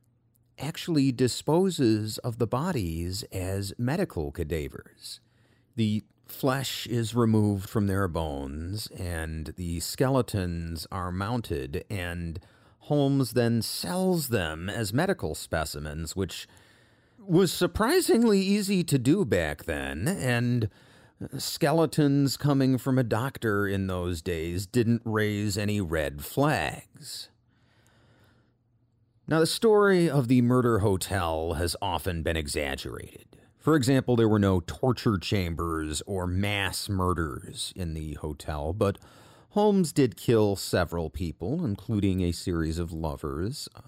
actually disposes of the bodies as medical cadavers. The flesh is removed from their bones and the skeletons are mounted, and Holmes then sells them as medical specimens, which was surprisingly easy to do back then, and skeletons coming from a doctor in those days didn't raise any red flags. Now, the story of the murder hotel has often been exaggerated. For example, there were no torture chambers or mass murders in the hotel, but Holmes did kill several people, including a series of lovers. Uh,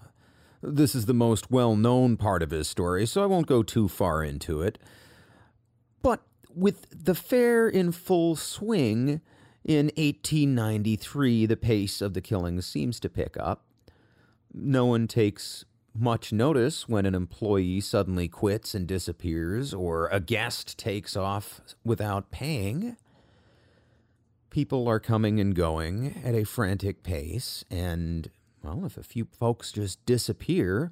This is the most well known part of his story, so I won't go too far into it. But with the fair in full swing, in 1893, the pace of the killings seems to pick up. No one takes much notice when an employee suddenly quits and disappears, or a guest takes off without paying. People are coming and going at a frantic pace, and well, if a few folks just disappear,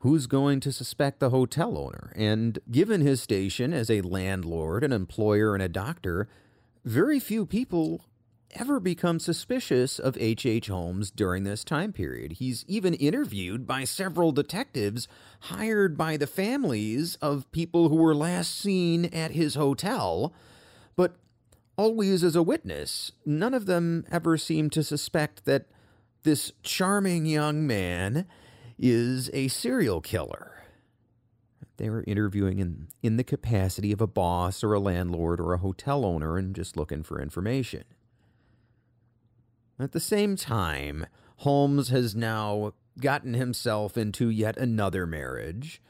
who's going to suspect the hotel owner? And given his station as a landlord, an employer, and a doctor, very few people ever become suspicious of H.H. H. Holmes during this time period. He's even interviewed by several detectives hired by the families of people who were last seen at his hotel, but always as a witness. None of them ever seem to suspect that this charming young man is a serial killer. They were interviewing in, in the capacity of a boss or a landlord or a hotel owner and just looking for information. At the same time, Holmes has now gotten himself into yet another marriage.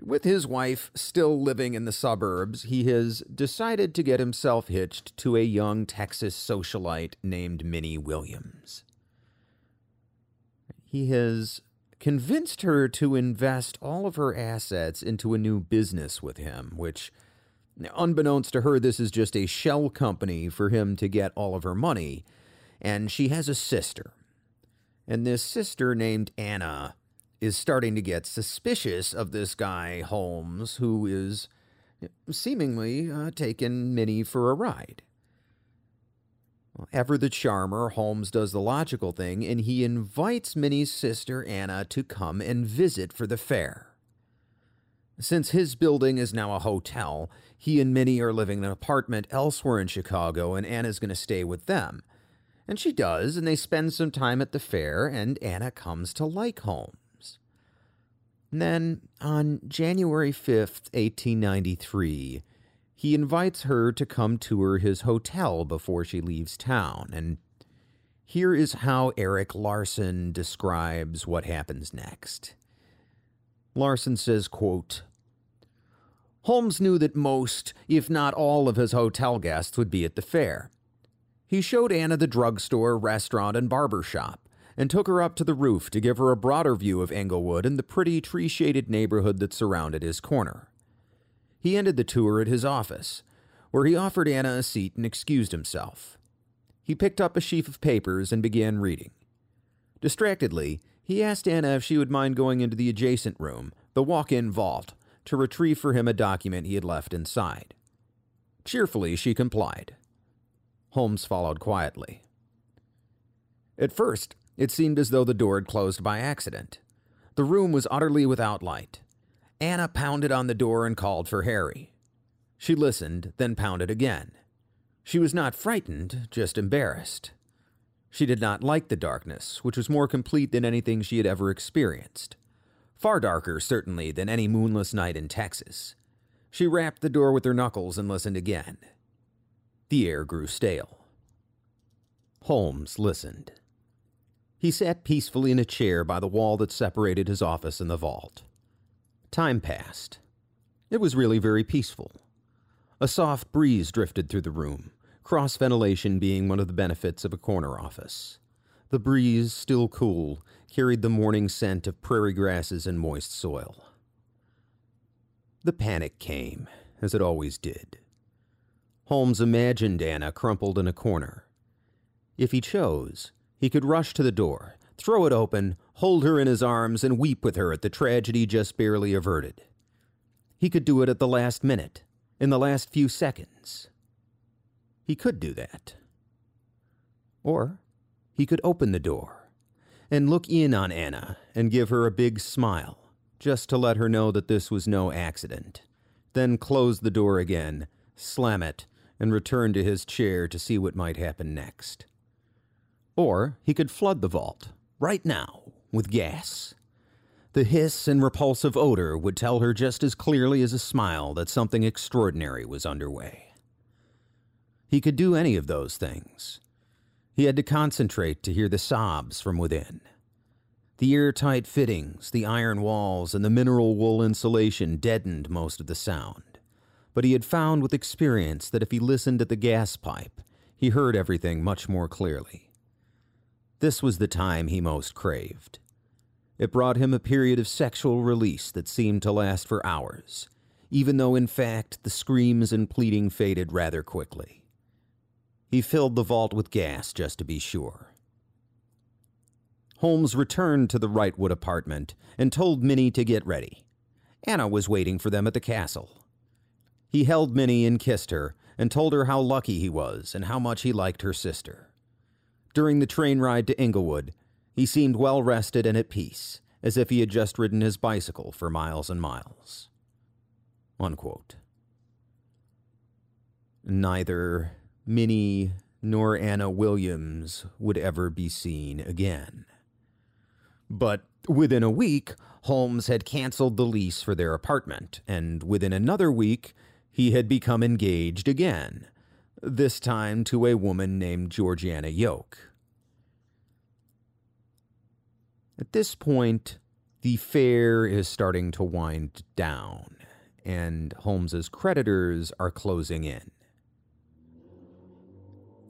With his wife still living in the suburbs, he has decided to get himself hitched to a young Texas socialite named Minnie Williams he has convinced her to invest all of her assets into a new business with him, which, unbeknownst to her, this is just a shell company for him to get all of her money. And she has a sister. And this sister, named Anna, is starting to get suspicious of this guy, Holmes, who is seemingly uh, taking Minnie for a ride. Ever the charmer, Holmes does the logical thing and he invites Minnie's sister Anna to come and visit for the fair. Since his building is now a hotel, he and Minnie are living in an apartment elsewhere in Chicago and Anna's going to stay with them. And she does, and they spend some time at the fair, and Anna comes to like Holmes. And then, on January 5th, 1893, he invites her to come tour his hotel before she leaves town. And here is how Erik Larson describes what happens next. Larson says, quote, Holmes knew that most, if not all, of his hotel guests would be at the fair. He showed Anna the drugstore, restaurant, and barber shop, and took her up to the roof to give her a broader view of Englewood and the pretty tree shaded neighborhood that surrounded his corner. He ended the tour at his office, where he offered Anna a seat and excused himself. He picked up a sheaf of papers and began reading. Distractedly, he asked Anna if she would mind going into the adjacent room, the walk in vault, to retrieve for him a document he had left inside. Cheerfully, she complied. Holmes followed quietly. At first, it seemed as though the door had closed by accident. The room was utterly without light. Anna pounded on the door and called for Harry. She listened, then pounded again. She was not frightened, just embarrassed. She did not like the darkness, which was more complete than anything she had ever experienced. Far darker, certainly, than any moonless night in Texas. She rapped the door with her knuckles and listened again. The air grew stale. Holmes listened. He sat peacefully in a chair by the wall that separated his office and the vault. Time passed. It was really very peaceful. A soft breeze drifted through the room, cross ventilation being one of the benefits of a corner office. The breeze, still cool, carried the morning scent of prairie grasses and moist soil. The panic came, as it always did. Holmes imagined Anna crumpled in a corner. If he chose, he could rush to the door, throw it open, hold her in his arms, and weep with her at the tragedy just barely averted. He could do it at the last minute, in the last few seconds. He could do that. Or he could open the door and look in on Anna and give her a big smile, just to let her know that this was no accident, then close the door again, slam it, and return to his chair to see what might happen next. Or he could flood the vault right now, with gas. The hiss and repulsive odor would tell her just as clearly as a smile that something extraordinary was underway. He could do any of those things. He had to concentrate to hear the sobs from within. The airtight fittings, the iron walls, and the mineral wool insulation deadened most of the sound. But he had found with experience that if he listened at the gas pipe, he heard everything much more clearly. This was the time he most craved. It brought him a period of sexual release that seemed to last for hours, even though in fact the screams and pleading faded rather quickly. He filled the vault with gas just to be sure. Holmes returned to the Wrightwood apartment and told Minnie to get ready. Anna was waiting for them at the castle. He held Minnie and kissed her and told her how lucky he was and how much he liked her sister. During the train ride to Englewood, he seemed well rested and at peace, as if he had just ridden his bicycle for miles and miles. Unquote. Neither Minnie nor Anna Williams would ever be seen again. But within a week, Holmes had canceled the lease for their apartment, and within another week, he had become engaged again, this time to a woman named Georgiana Yoke. At this point, the fair is starting to wind down, and Holmes's creditors are closing in.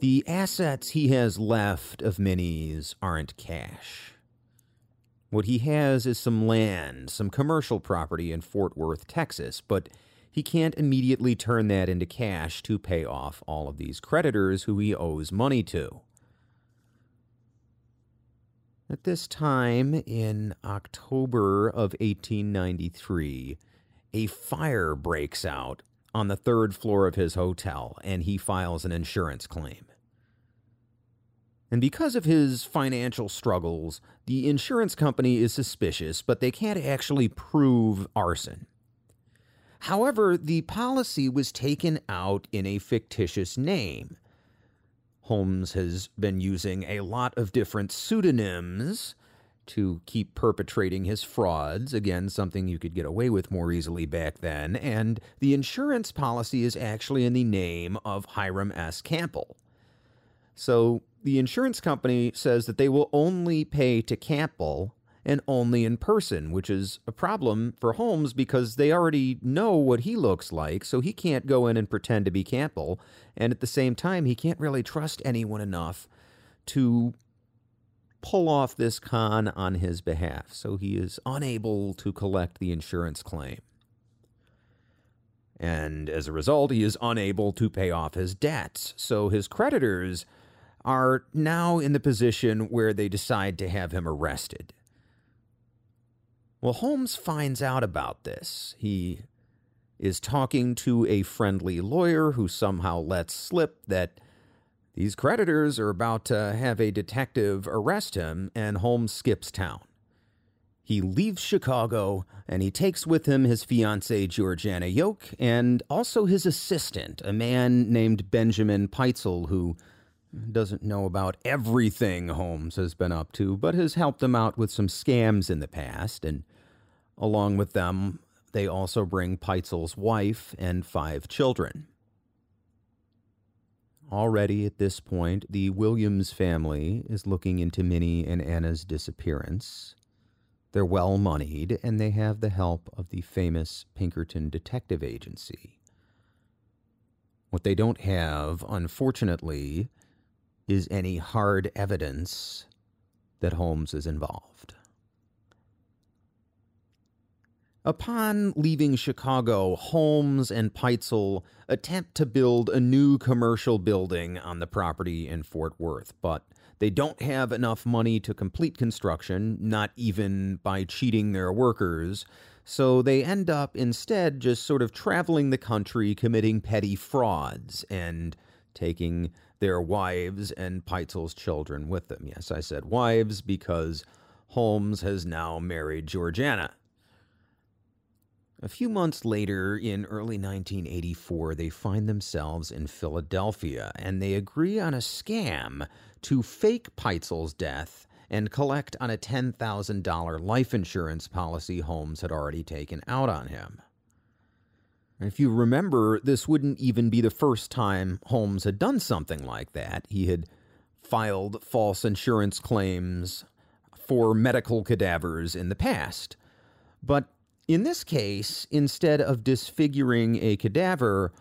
The assets he has left of Minnie's aren't cash. What he has is some land, some commercial property in Fort Worth, Texas, but he can't immediately turn that into cash to pay off all of these creditors who he owes money to. At this time, in October of 1893, a fire breaks out on the third floor of his hotel, and he files an insurance claim. And because of his financial struggles, the insurance company is suspicious, but they can't actually prove arson. However, the policy was taken out in a fictitious name. Holmes has been using a lot of different pseudonyms to keep perpetrating his frauds. Again, something you could get away with more easily back then. And the insurance policy is actually in the name of Hiram S. Campbell. So the insurance company says that they will only pay to Campbell and only in person, which is a problem for Holmes because they already know what he looks like, so he can't go in and pretend to be Campbell. And at the same time, he can't really trust anyone enough to pull off this con on his behalf, so he is unable to collect the insurance claim. And as a result, he is unable to pay off his debts, so his creditors are now in the position where they decide to have him arrested. Well, Holmes finds out about this. He is talking to a friendly lawyer who somehow lets slip that these creditors are about to have a detective arrest him, and Holmes skips town. He leaves Chicago and he takes with him his fiancee Georgiana Yoke and also his assistant, a man named Benjamin Pitezel, who doesn't know about everything Holmes has been up to, but has helped him out with some scams in the past. And along with them, they also bring Pitezel's wife and five children. Already at this point, the Williams family is looking into Minnie and Anna's disappearance. They're well moneyed and they have the help of the famous Pinkerton Detective Agency. What they don't have, unfortunately, is any hard evidence that Holmes is involved. Upon leaving Chicago, Holmes and Pitezel attempt to build a new commercial building on the property in Fort Worth, but they don't have enough money to complete construction, not even by cheating their workers, so they end up instead just sort of traveling the country committing petty frauds and taking their wives and Pitezel's children with them. Yes, I said wives because Holmes has now married Georgiana. A few months later, in early 1984, they find themselves in Philadelphia and they agree on a scam to fake Pitezel's death and collect on a $10,000 life insurance policy Holmes had already taken out on him. If you remember, this wouldn't even be the first time Holmes had done something like that. He had filed false insurance claims for medical cadavers in the past. But in this case, instead of disfiguring a cadaver,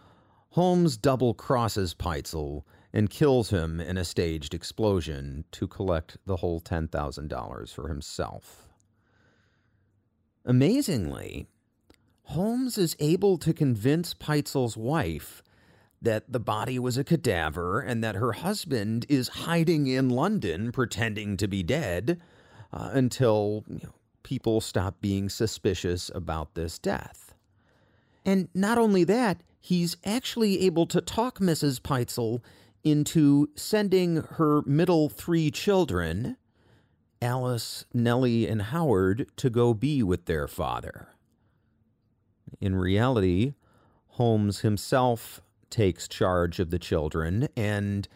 Holmes double crosses Pitezel and kills him in a staged explosion to collect the whole $10,000 for himself. Amazingly, Holmes is able to convince Pitezel's wife that the body was a cadaver and that her husband is hiding in London pretending to be dead uh, until you know, people stop being suspicious about this death. And not only that, he's actually able to talk Mrs. Pitezel into sending her middle three children, Alice, Nellie, and Howard, to go be with their father. In reality, Holmes himself takes charge of the children and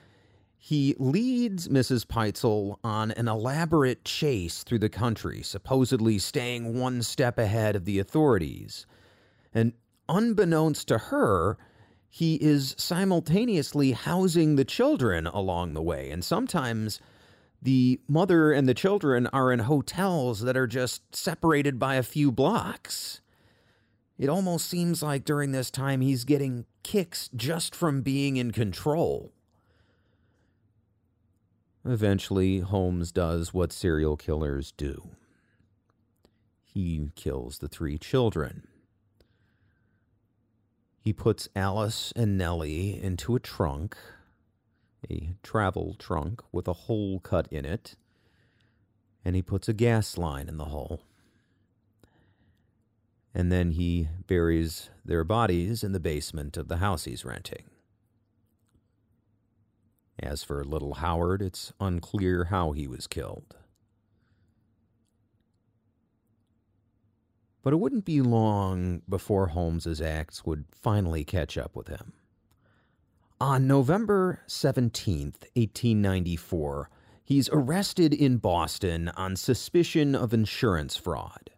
he leads Mrs. Pitezel on an elaborate chase through the country, supposedly staying one step ahead of the authorities. And unbeknownst to her, he is simultaneously housing the children along the way. And sometimes the mother and the children are in hotels that are just separated by a few blocks. It almost seems like during this time he's getting kicks just from being in control. Eventually, Holmes does what serial killers do he kills the three children. He puts Alice and Nellie into a trunk, a travel trunk with a hole cut in it, and he puts a gas line in the hole. And then he buries their bodies in the basement of the house he's renting. As for little Howard, it's unclear how he was killed. But it wouldn't be long before Holmes's acts would finally catch up with him. On November 17th, 1894, he's arrested in Boston on suspicion of insurance fraud.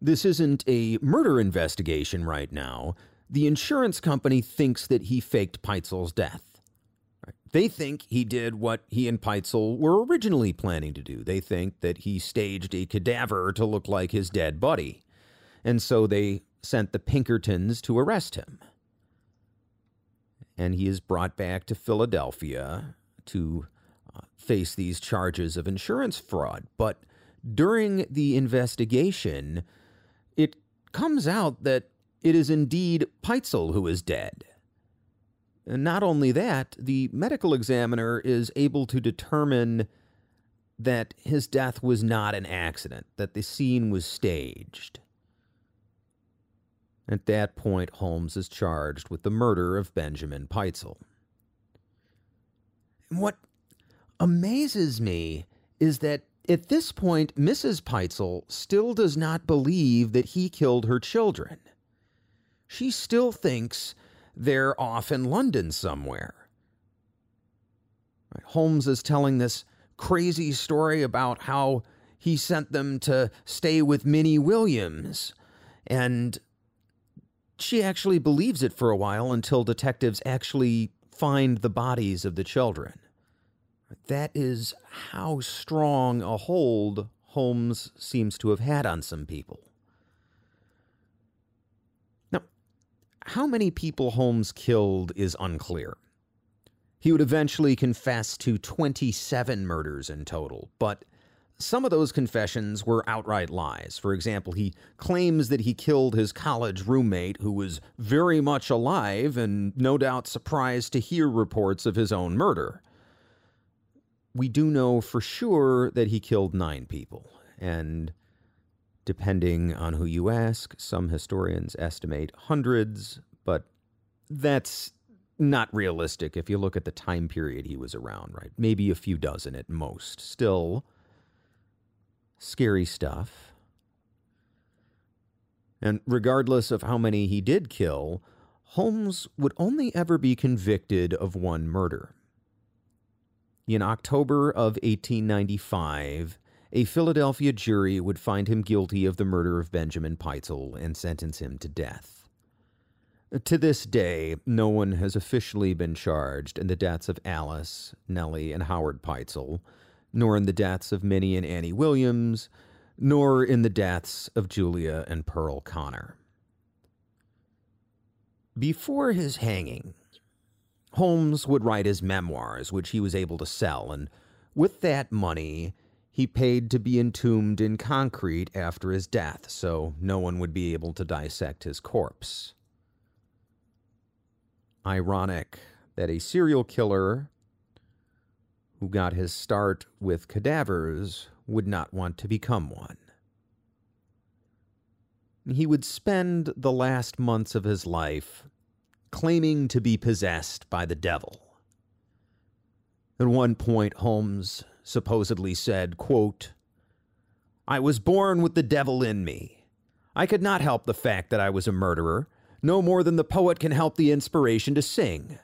This isn't a murder investigation right now. The insurance company thinks that he faked Pitezel's death. They think he did what he and Pitezel were originally planning to do. They think that he staged a cadaver to look like his dead buddy and so they sent the Pinkertons to arrest him. And he is brought back to Philadelphia to uh, face these charges of insurance fraud. But during the investigation, it comes out that it is indeed Pitezel who is dead. And not only that, the medical examiner is able to determine that his death was not an accident, that the scene was staged. At that point, Holmes is charged with the murder of Benjamin Pitezel. What amazes me is that at this point, Mrs. Pitezel still does not believe that he killed her children. She still thinks they're off in London somewhere. Holmes is telling this crazy story about how he sent them to stay with Minnie Williams and she actually believes it for a while until detectives actually find the bodies of the children. That is how strong a hold Holmes seems to have had on some people. How many people Holmes killed is unclear. He would eventually confess to 27 murders in total, but some of those confessions were outright lies. For example, he claims that he killed his college roommate, who was very much alive and no doubt surprised to hear reports of his own murder. We do know for sure that he killed nine people, and depending on who you ask, some historians estimate hundreds, but that's not realistic if you look at the time period he was around, right? Maybe a few dozen at most. Still, scary stuff. And regardless of how many he did kill, Holmes would only ever be convicted of one murder. In October of 1895, a Philadelphia jury would find him guilty of the murder of Benjamin Pitezel and sentence him to death. To this day, no one has officially been charged in the deaths of Alice, Nellie, and Howard Pitezel, nor in the deaths of Minnie and Annie Williams, nor in the deaths of Julia and Pearl Connor. Before his hanging, Holmes would write his memoirs, which he was able to sell, and with that money, he paid to be entombed in concrete after his death so no one would be able to dissect his corpse. Ironic that a serial killer who got his start with cadavers would not want to become one. He would spend the last months of his life claiming to be possessed by the devil. At one point, Holmes supposedly said, quote, I was born with the devil in me. I could not help the fact that I was a murderer, no more than the poet can help the inspiration to sing.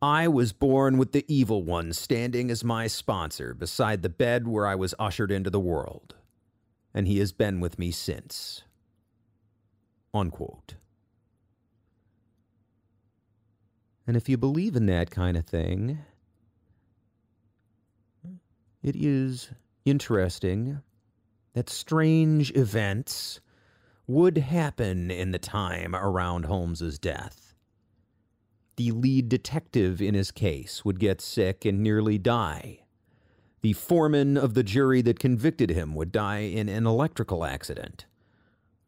I was born with the evil one standing as my sponsor beside the bed where I was ushered into the world, and he has been with me since. Unquote. And if you believe in that kind of thing, it is interesting that strange events would happen in the time around Holmes's death. The lead detective in his case would get sick and nearly die. The foreman of the jury that convicted him would die in an electrical accident.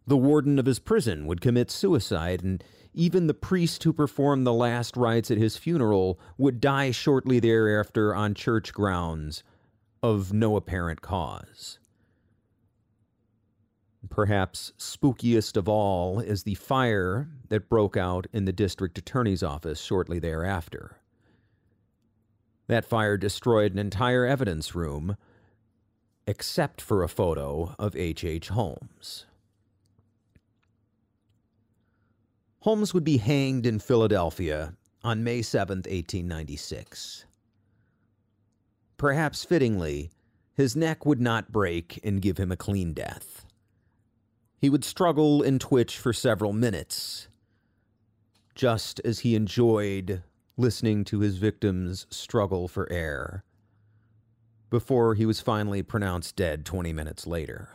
The warden of his prison would commit suicide, and even the priest who performed the last rites at his funeral would die shortly thereafter on church grounds of no apparent cause. Perhaps spookiest of all is the fire that broke out in the district attorney's office shortly thereafter. That fire destroyed an entire evidence room, except for a photo of H. H. Holmes. Holmes would be hanged in Philadelphia on May 7, 1896. Perhaps fittingly, his neck would not break and give him a clean death. He would struggle and twitch for several minutes, just as he enjoyed listening to his victims struggle for air, before he was finally pronounced dead 20 minutes later.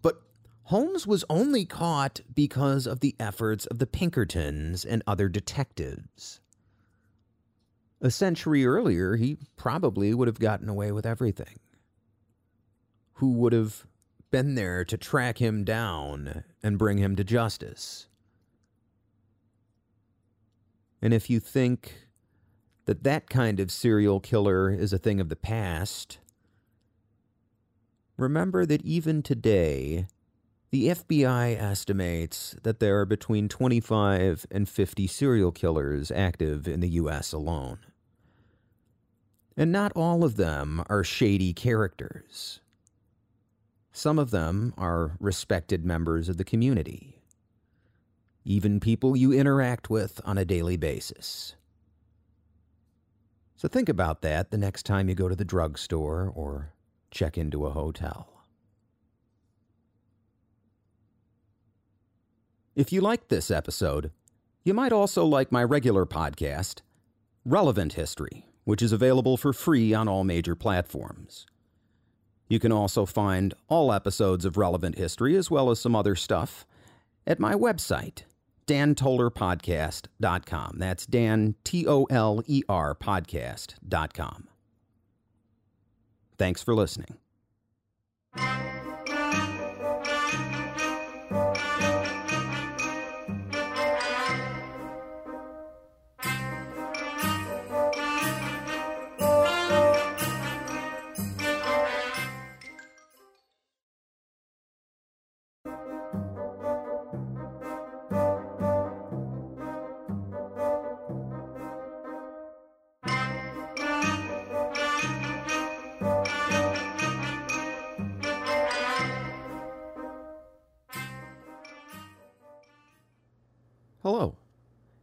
But Holmes was only caught because of the efforts of the Pinkertons and other detectives. A century earlier, he probably would have gotten away with everything. Who would have been there to track him down and bring him to justice? And if you think that that kind of serial killer is a thing of the past, remember that even today, the FBI estimates that there are between 25 and 50 serial killers active in the U.S. alone. And not all of them are shady characters. Some of them are respected members of the community, even people you interact with on a daily basis. So think about that the next time you go to the drugstore or check into a hotel. If you liked this episode, you might also like my regular podcast, Relevant History which is available for free on all major platforms. You can also find all episodes of Relevant History, as well as some other stuff, at my website, dantolerpodcast.com. That's Dan, T O L E R podcast.com. Thanks for listening.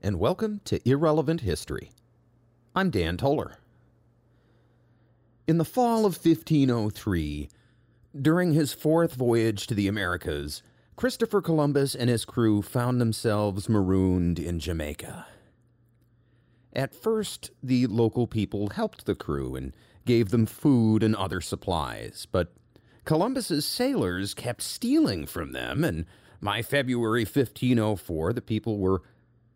And welcome to Irrelevant History. I'm Dan Toler. In the fall of 1503, during his fourth voyage to the Americas, Christopher Columbus and his crew found themselves marooned in Jamaica. At first, the local people helped the crew and gave them food and other supplies, but Columbus's sailors kept stealing from them, and by February 1504, the people were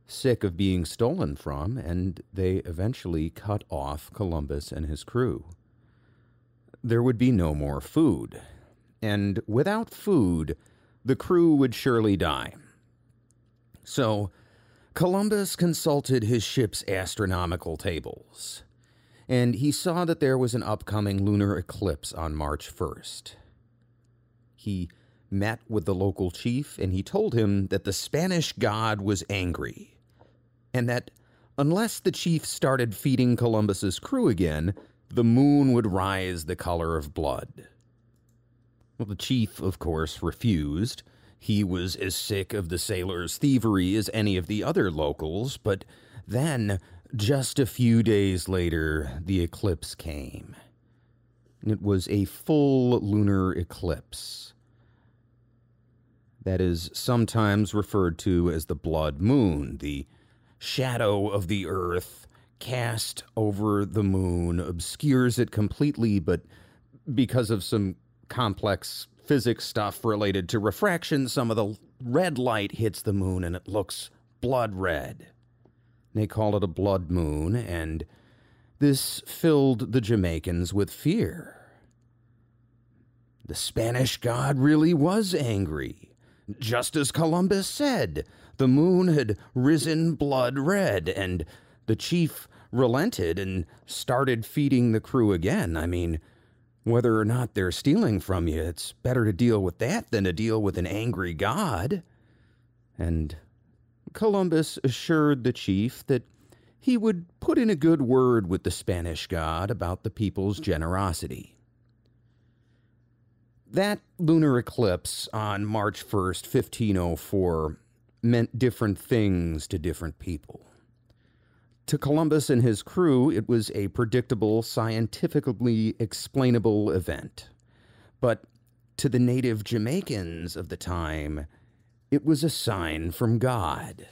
sick of being stolen from, and they eventually cut off Columbus and his crew. There would be no more food, and without food, the crew would surely die. So, Columbus consulted his ship's astronomical tables, and he saw that there was an upcoming lunar eclipse on March 1st. He met with the local chief and he told him that the Spanish god was angry, and that unless the chief started feeding Columbus's crew again, the moon would rise the color of blood. Well, the chief, of course, refused he was as sick of the sailors' thievery as any of the other locals, but then, just a few days later, the eclipse came. It was a full lunar eclipse. That is sometimes referred to as the blood moon, the shadow of the earth cast over the moon obscures it completely, but because of some complex physics stuff related to refraction, some of the red light hits the moon and it looks blood red. They call it a blood moon, and this filled the Jamaicans with fear. The Spanish god really was angry. Just as Columbus said, the moon had risen blood red, and the chief relented and started feeding the crew again. I mean, whether or not they're stealing from you, it's better to deal with that than to deal with an angry God. And Columbus assured the chief that he would put in a good word with the Spanish God about the people's generosity. That lunar eclipse on March 1st, 1504, meant different things to different people. To Columbus and his crew, it was a predictable, scientifically explainable event. But to the native Jamaicans of the time, it was a sign from God.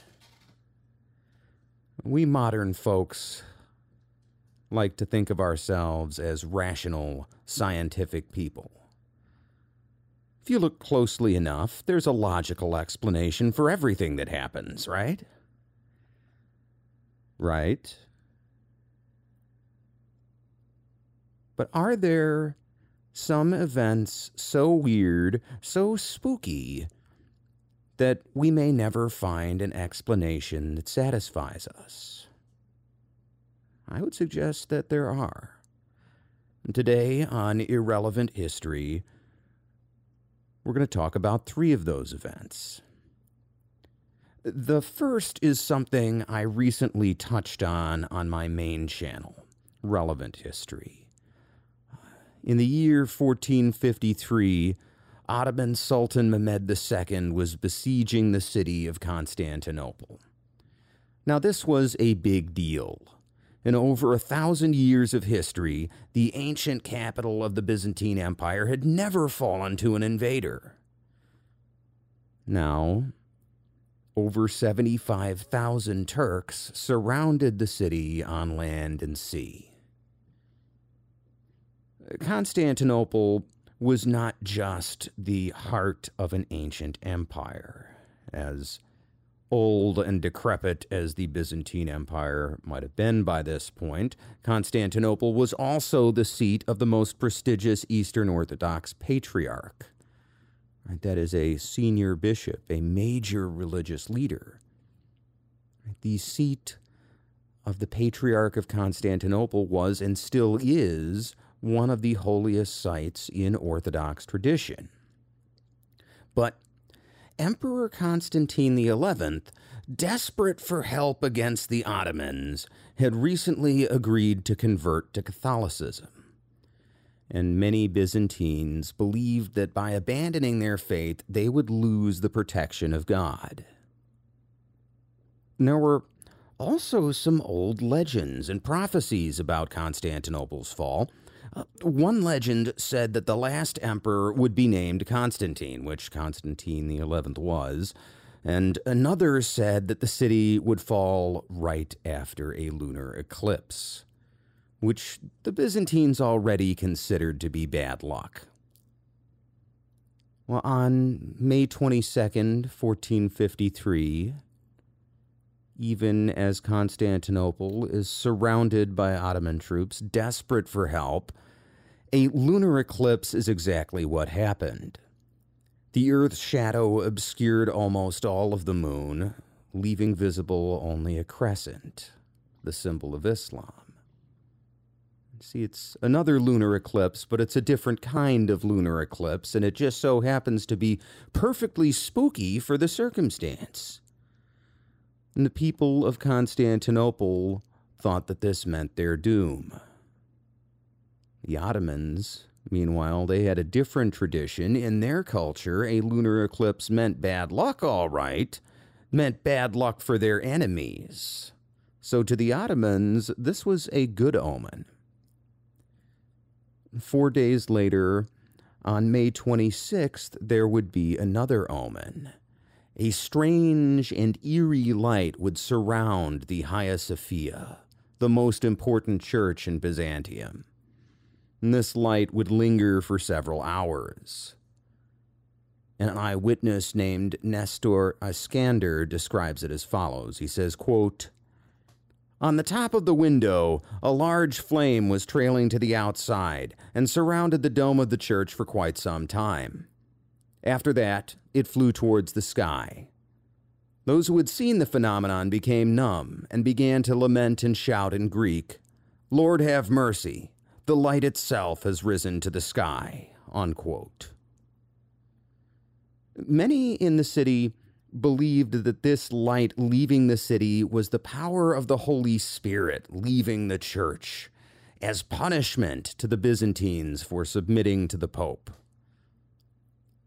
We modern folks like to think of ourselves as rational, scientific people. If you look closely enough, there's a logical explanation for everything that happens, right? right? But are there some events so weird, so spooky, that we may never find an explanation that satisfies us? I would suggest that there are. Today on Irrelevant History, we're going to talk about three of those events. The first is something I recently touched on on my main channel, Relevant History. In the year 1453, Ottoman Sultan Mehmed II was besieging the city of Constantinople. Now, this was a big deal. In over a thousand years of history, the ancient capital of the Byzantine Empire had never fallen to an invader. Now, over 75,000 Turks surrounded the city on land and sea. Constantinople was not just the heart of an ancient empire, as old and decrepit as the Byzantine Empire might have been by this point, Constantinople was also the seat of the most prestigious Eastern Orthodox patriarch. That is a senior bishop, a major religious leader. The seat of the Patriarch of Constantinople was and still is one of the holiest sites in Orthodox tradition. But Emperor Constantine XI, desperate for help against the Ottomans, had recently agreed to convert to Catholicism and many Byzantines believed that by abandoning their faith, they would lose the protection of God. There were also some old legends and prophecies about Constantinople's fall. One legend said that the last emperor would be named Constantine, which Constantine XI was. and another said that the city would fall right after a lunar eclipse, which the Byzantines already considered to be bad luck. Well, on May 22nd, 1453, even as Constantinople is surrounded by Ottoman troops desperate for help, a lunar eclipse is exactly what happened. The Earth's shadow obscured almost all of the moon, leaving visible only a crescent, the symbol of Islam. See, it's another lunar eclipse, but it's a different kind of lunar eclipse, and it just so happens to be perfectly spooky for the circumstance. And the people of Constantinople thought that this meant their doom. The Ottomans, meanwhile, they had a different tradition. In their culture, a lunar eclipse meant bad luck, all right, meant bad luck for their enemies. So to the Ottomans, this was a good omen. Four days later, on May 26th, there would be another omen. A strange and eerie light would surround the Hagia Sophia, the most important church in Byzantium. And this light would linger for several hours. An eyewitness named Nestor Iskander describes it as follows. He says, quote, on the top of the window, a large flame was trailing to the outside and surrounded the dome of the church for quite some time. After that, it flew towards the sky. Those who had seen the phenomenon became numb and began to lament and shout in Greek, Lord have mercy, the light itself has risen to the sky. Unquote. Many in the city believed that this light leaving the city was the power of the Holy Spirit leaving the church as punishment to the Byzantines for submitting to the Pope.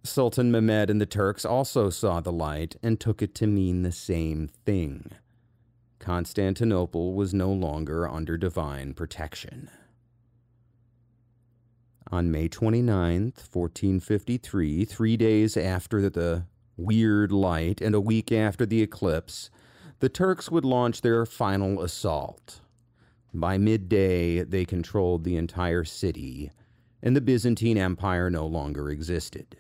Sultan Mehmed and the Turks also saw the light and took it to mean the same thing. Constantinople was no longer under divine protection. On May 29th, 1453, three days after the weird light, and a week after the eclipse, the Turks would launch their final assault. By midday, they controlled the entire city, and the Byzantine Empire no longer existed.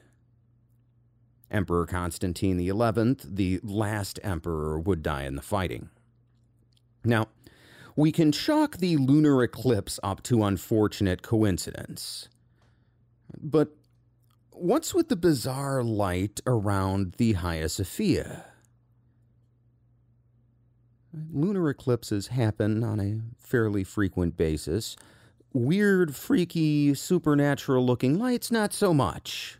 Emperor Constantine XI, the last emperor, would die in the fighting. Now, we can chalk the lunar eclipse up to unfortunate coincidence. But what's with the bizarre light around the Hagia Sophia? Lunar eclipses happen on a fairly frequent basis. Weird, freaky, supernatural looking lights, not so much.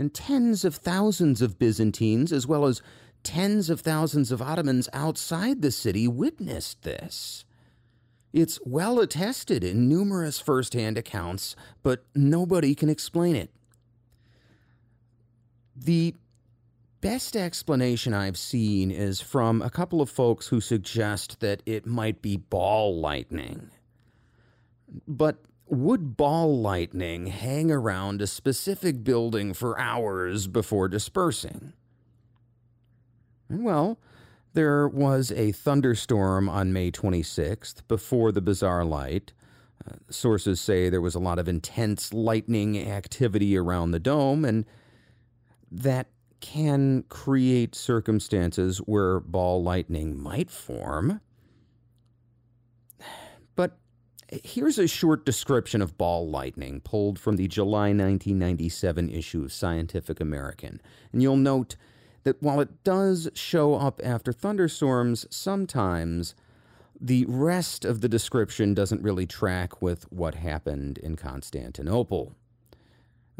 And tens of thousands of Byzantines, as well as tens of thousands of Ottomans outside the city, witnessed this. It's well attested in numerous first hand accounts, but nobody can explain it. The best explanation I've seen is from a couple of folks who suggest that it might be ball lightning. But would ball lightning hang around a specific building for hours before dispersing? Well, there was a thunderstorm on May 26th before the bizarre light. Uh, sources say there was a lot of intense lightning activity around the dome, and that can create circumstances where ball lightning might form. But here's a short description of ball lightning pulled from the July 1997 issue of Scientific American. And you'll note that while it does show up after thunderstorms sometimes, the rest of the description doesn't really track with what happened in Constantinople.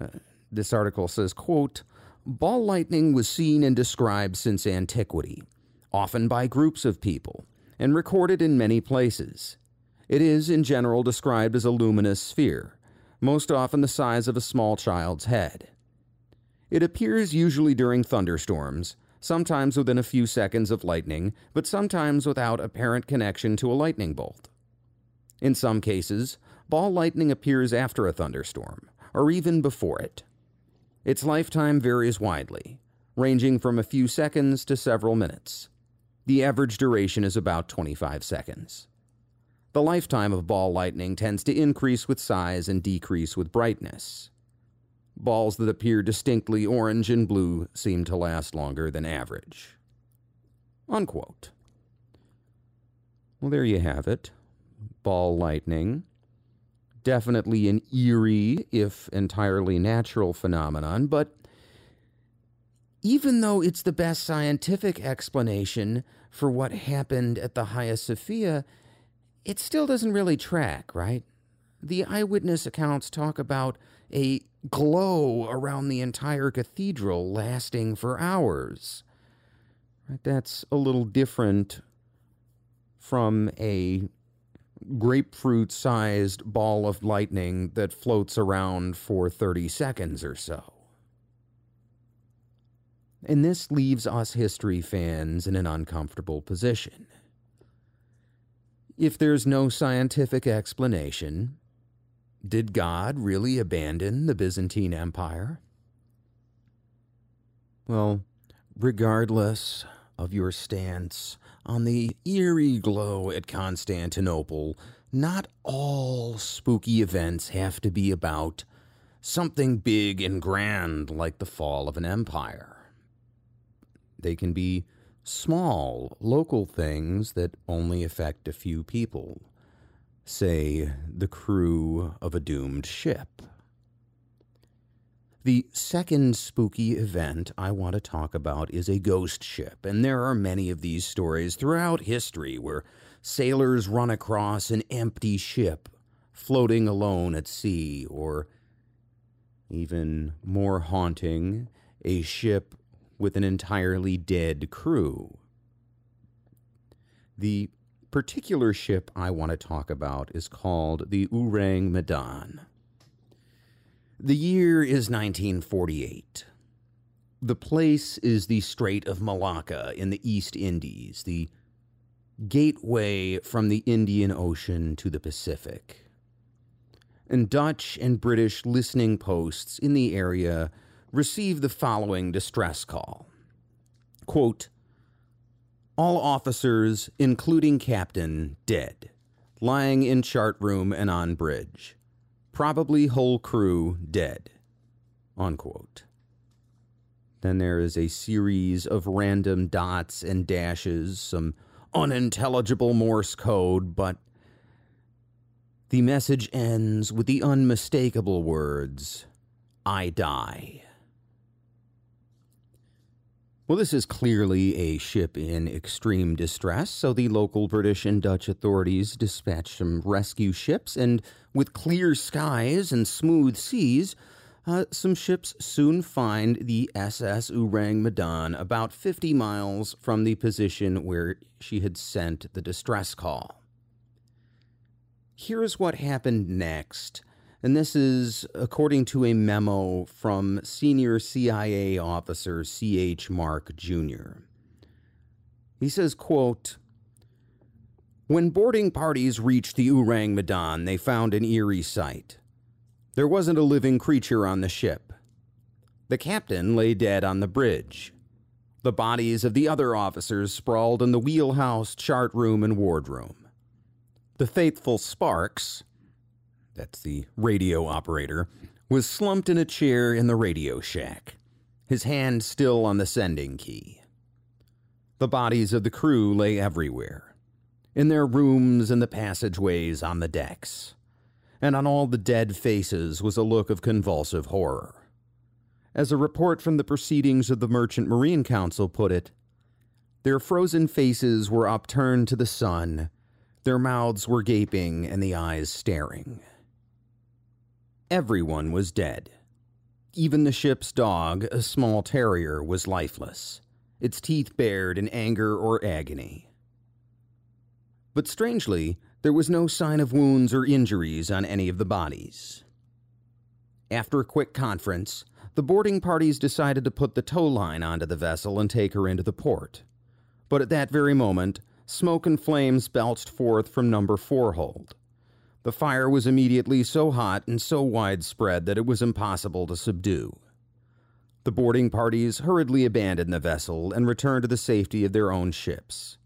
Uh, this article says, quote, Ball lightning was seen and described since antiquity, often by groups of people, and recorded in many places. It is, in general, described as a luminous sphere, most often the size of a small child's head. It appears usually during thunderstorms, sometimes within a few seconds of lightning, but sometimes without apparent connection to a lightning bolt. In some cases, ball lightning appears after a thunderstorm, or even before it. Its lifetime varies widely, ranging from a few seconds to several minutes. The average duration is about 25 seconds. The lifetime of ball lightning tends to increase with size and decrease with brightness. Balls that appear distinctly orange and blue seem to last longer than average. Unquote. Well, there you have it. Ball lightning. Definitely an eerie, if entirely natural phenomenon, but even though it's the best scientific explanation for what happened at the Hagia Sophia, it still doesn't really track, right? The eyewitness accounts talk about a glow around the entire cathedral lasting for hours. Right? That's a little different from a grapefruit sized ball of lightning that floats around for 30 seconds or so. And this leaves us history fans in an uncomfortable position. If there's no scientific explanation, did God really abandon the Byzantine Empire? Well, regardless of your stance on the eerie glow at Constantinople, not all spooky events have to be about something big and grand like the fall of an empire. They can be small, local things that only affect a few people. Say, the crew of a doomed ship. The second spooky event I want to talk about is a ghost ship, and there are many of these stories throughout history where sailors run across an empty ship floating alone at sea, or even more haunting, a ship with an entirely dead crew. The particular ship I want to talk about is called the Ourang Medan. The year is 1948. The place is the Strait of Malacca in the East Indies, the gateway from the Indian Ocean to the Pacific. And Dutch and British listening posts in the area received the following distress call Quote, All officers, including captain, dead, lying in chart room and on bridge. Probably whole crew dead. Unquote. Then there is a series of random dots and dashes, some unintelligible Morse code, but the message ends with the unmistakable words I die. Well, this is clearly a ship in extreme distress, so the local British and Dutch authorities dispatched some rescue ships, and with clear skies and smooth seas, uh, some ships soon find the SS Ourang Medan about 50 miles from the position where she had sent the distress call. Here's what happened next and this is according to a memo from senior CIA officer C.H. Mark Jr. He says, quote, When boarding parties reached the Ourang Medan, they found an eerie sight. There wasn't a living creature on the ship. The captain lay dead on the bridge. The bodies of the other officers sprawled in the wheelhouse, chart room, and wardroom. The faithful Sparks, that's the radio operator, was slumped in a chair in the radio shack, his hand still on the sending key. The bodies of the crew lay everywhere, in their rooms and the passageways on the decks, and on all the dead faces was a look of convulsive horror. As a report from the proceedings of the Merchant Marine Council put it, their frozen faces were upturned to the sun, their mouths were gaping, and the eyes staring. Everyone was dead. Even the ship's dog, a small terrier, was lifeless, its teeth bared in anger or agony. But strangely, there was no sign of wounds or injuries on any of the bodies. After a quick conference, the boarding parties decided to put the tow line onto the vessel and take her into the port. But at that very moment, smoke and flames belched forth from number four hold. The fire was immediately so hot and so widespread that it was impossible to subdue. The boarding parties hurriedly abandoned the vessel and returned to the safety of their own ships.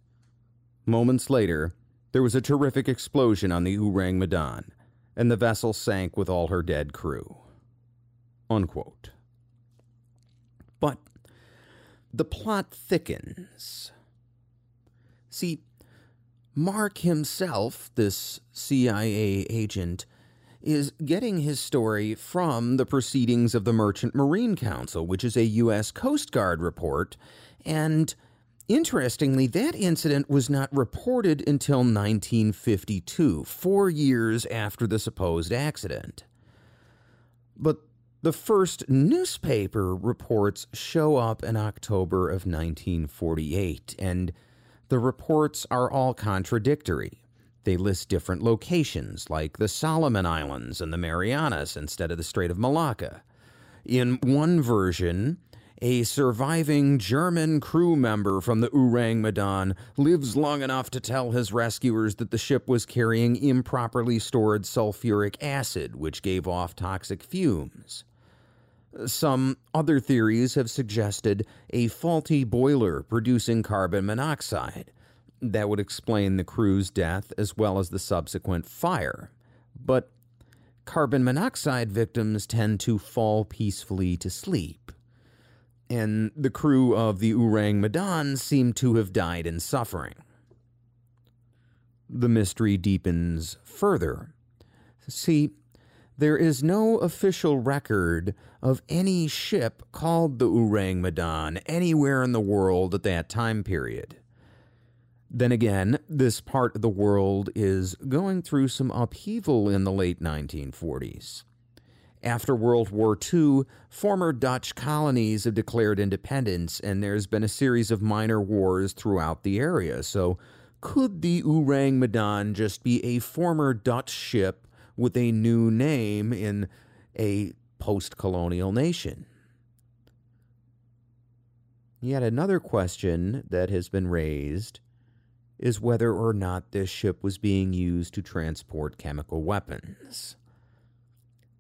Moments later, there was a terrific explosion on the Ourang Medan, and the vessel sank with all her dead crew. Unquote. But the plot thickens. See, Mark himself, this CIA agent, is getting his story from the proceedings of the Merchant Marine Council, which is a U.S. Coast Guard report. And interestingly, that incident was not reported until 1952, four years after the supposed accident. But the first newspaper reports show up in October of 1948, and the reports are all contradictory. They list different locations, like the Solomon Islands and the Marianas instead of the Strait of Malacca. In one version, a surviving German crew member from the Ourang Medan lives long enough to tell his rescuers that the ship was carrying improperly stored sulfuric acid, which gave off toxic fumes. Some other theories have suggested a faulty boiler producing carbon monoxide, that would explain the crew's death as well as the subsequent fire. But carbon monoxide victims tend to fall peacefully to sleep. And the crew of the Ourang Medan seem to have died in suffering. The mystery deepens further. See, there is no official record of any ship called the Ourang Medan anywhere in the world at that time period. Then again, this part of the world is going through some upheaval in the late 1940s. After World War II, former Dutch colonies have declared independence, and there's been a series of minor wars throughout the area. So, could the Ourang Medan just be a former Dutch ship with a new name in a post colonial nation? Yet another question that has been raised is whether or not this ship was being used to transport chemical weapons.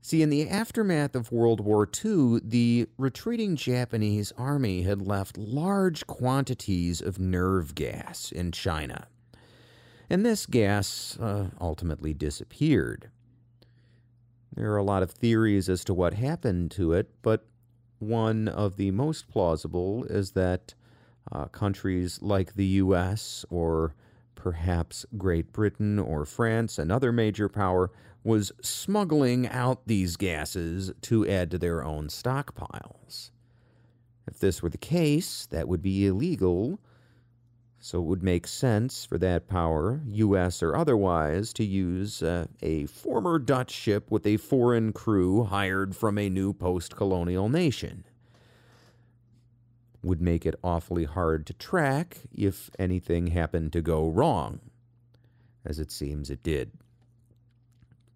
See, in the aftermath of World War II, the retreating Japanese army had left large quantities of nerve gas in China. And this gas uh, ultimately disappeared. There are a lot of theories as to what happened to it, but one of the most plausible is that uh, countries like the US or perhaps Great Britain or France, another major power, was smuggling out these gases to add to their own stockpiles. If this were the case, that would be illegal, so it would make sense for that power, U.S. or otherwise, to use uh, a former Dutch ship with a foreign crew hired from a new post colonial nation would make it awfully hard to track if anything happened to go wrong, as it seems it did.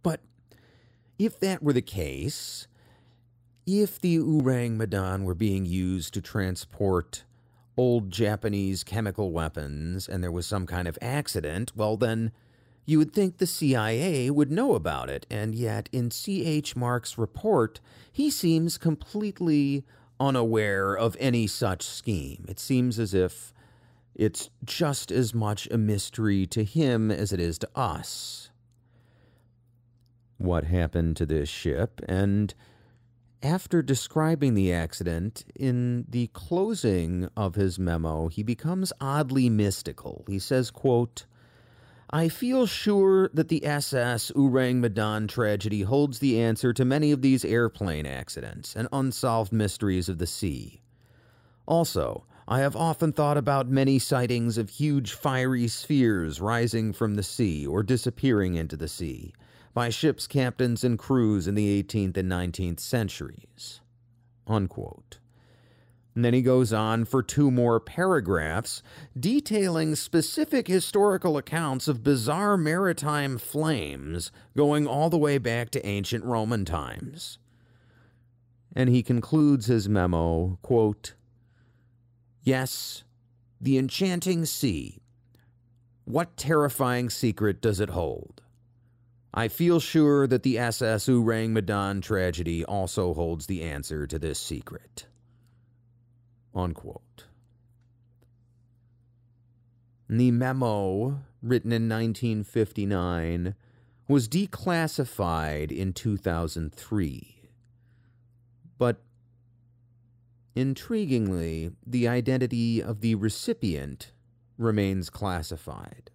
But if that were the case, if the Ourang Medan were being used to transport old Japanese chemical weapons and there was some kind of accident, well, then you would think the CIA would know about it. And yet, in C.H. Mark's report, he seems completely unaware of any such scheme. It seems as if it's just as much a mystery to him as it is to us. What happened to this ship? And after describing the accident, in the closing of his memo, he becomes oddly mystical. He says, quote, I feel sure that the SS Ourang Medan tragedy holds the answer to many of these airplane accidents and unsolved mysteries of the sea. Also, I have often thought about many sightings of huge fiery spheres rising from the sea or disappearing into the sea by ships' captains and crews in the 18th and 19th centuries. Unquote. And then he goes on for two more paragraphs detailing specific historical accounts of bizarre maritime flames going all the way back to ancient Roman times. And he concludes his memo, quote, Yes, the enchanting sea. What terrifying secret does it hold? I feel sure that the SS Ourang Medan tragedy also holds the answer to this secret. Unquote. The memo, written in 1959, was declassified in 2003. But intriguingly, the identity of the recipient remains classified.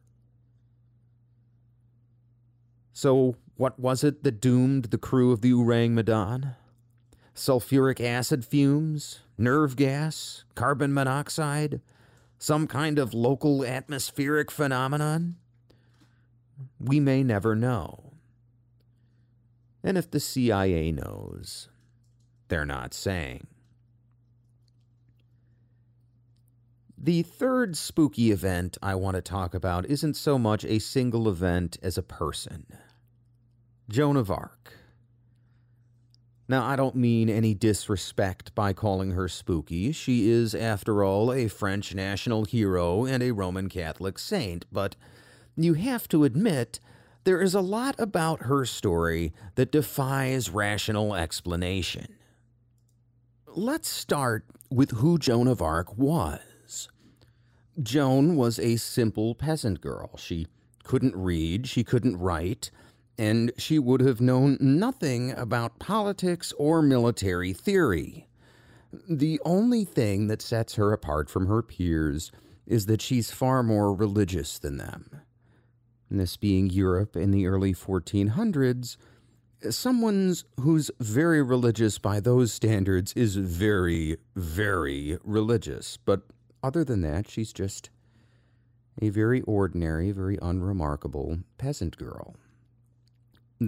So, what was it that doomed the crew of the Ourang Medan? Sulfuric acid fumes, nerve gas, carbon monoxide, some kind of local atmospheric phenomenon? We may never know. And if the CIA knows, they're not saying. The third spooky event I want to talk about isn't so much a single event as a person Joan of Arc. Now, I don't mean any disrespect by calling her spooky. She is, after all, a French national hero and a Roman Catholic saint, but you have to admit there is a lot about her story that defies rational explanation. Let's start with who Joan of Arc was. Joan was a simple peasant girl. She couldn't read, she couldn't write, and she would have known nothing about politics or military theory. The only thing that sets her apart from her peers is that she's far more religious than them. This being Europe in the early 1400s, someone's who's very religious by those standards is very, very religious. But other than that, she's just a very ordinary, very unremarkable peasant girl.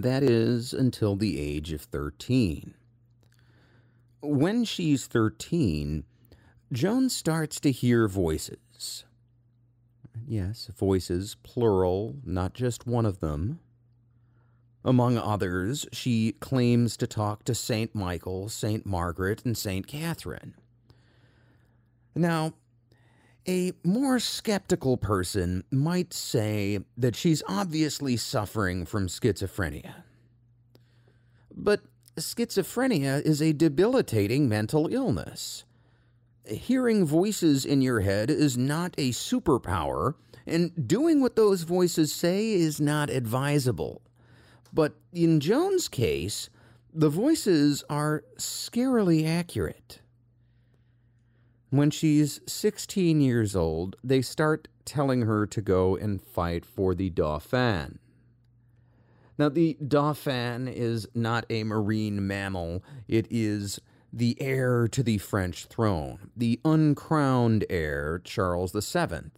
That is until the age of 13. When she's 13, Joan starts to hear voices. Yes, voices, plural, not just one of them. Among others, she claims to talk to St. Michael, St. Margaret, and St. Catherine. Now, a more skeptical person might say that she's obviously suffering from schizophrenia. But schizophrenia is a debilitating mental illness. Hearing voices in your head is not a superpower, and doing what those voices say is not advisable. But in Joan's case, the voices are scarily accurate. When she's 16 years old, they start telling her to go and fight for the Dauphin. Now, the Dauphin is not a marine mammal, it is the heir to the French throne, the uncrowned heir, Charles VII.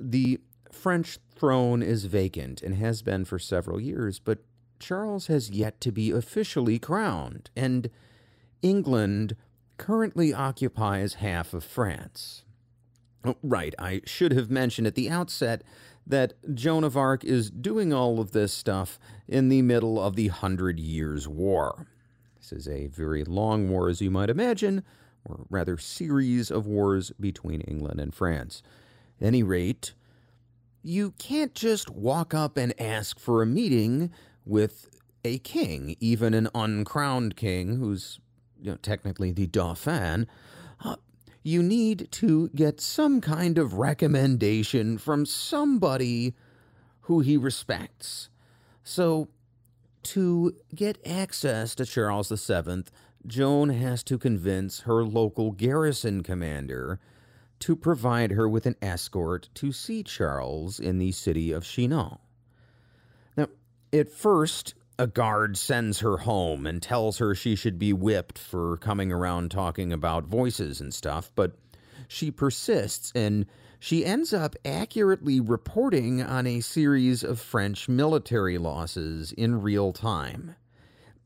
The French throne is vacant and has been for several years, but Charles has yet to be officially crowned, and England currently occupies half of France. Oh, right, I should have mentioned at the outset that Joan of Arc is doing all of this stuff in the middle of the Hundred Years' War. This is a very long war, as you might imagine, or rather, series of wars between England and France. At any rate, you can't just walk up and ask for a meeting with a king, even an uncrowned king who's you know, technically the Dauphin, uh, you need to get some kind of recommendation from somebody who he respects. So, to get access to Charles VII, Joan has to convince her local garrison commander to provide her with an escort to see Charles in the city of Chinon. Now, at first, a guard sends her home and tells her she should be whipped for coming around talking about voices and stuff, but she persists and she ends up accurately reporting on a series of French military losses in real time,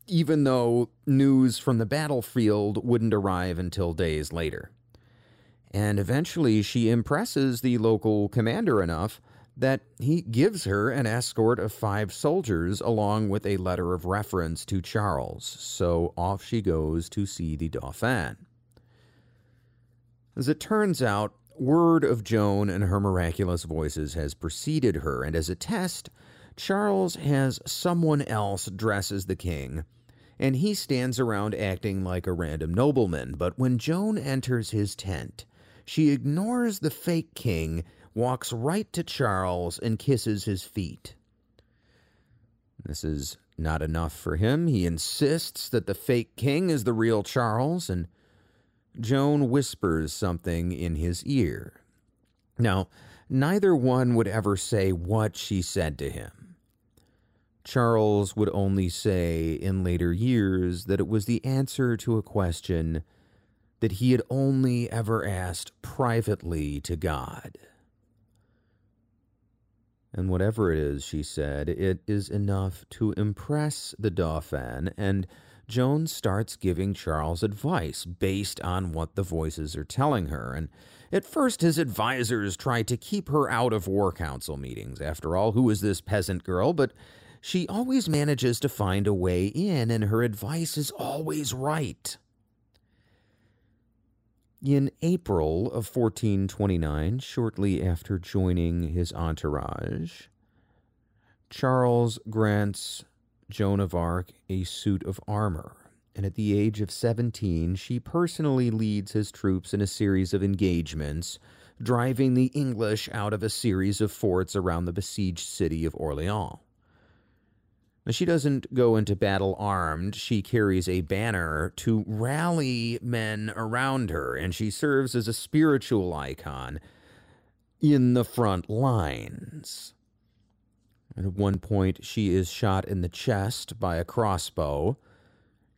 even though news from the battlefield wouldn't arrive until days later. And eventually she impresses the local commander enough that he gives her an escort of five soldiers along with a letter of reference to Charles. So off she goes to see the Dauphin. As it turns out, word of Joan and her miraculous voices has preceded her, and as a test, Charles has someone else dress as the king and he stands around acting like a random nobleman. But when Joan enters his tent, she ignores the fake king, walks right to Charles, and kisses his feet. This is not enough for him. He insists that the fake king is the real Charles, and Joan whispers something in his ear. Now, neither one would ever say what she said to him. Charles would only say in later years that it was the answer to a question that he had only ever asked privately to God. And whatever it is, she said, it is enough to impress the Dauphin, and Joan starts giving Charles advice based on what the voices are telling her. And at first, his advisers try to keep her out of war council meetings. After all, who is this peasant girl? But she always manages to find a way in, and her advice is always right. In April of 1429, shortly after joining his entourage, Charles grants Joan of Arc a suit of armor, and at the age of 17, she personally leads his troops in a series of engagements, driving the English out of a series of forts around the besieged city of Orleans. She doesn't go into battle armed. She carries a banner to rally men around her, and she serves as a spiritual icon in the front lines. And at one point, she is shot in the chest by a crossbow,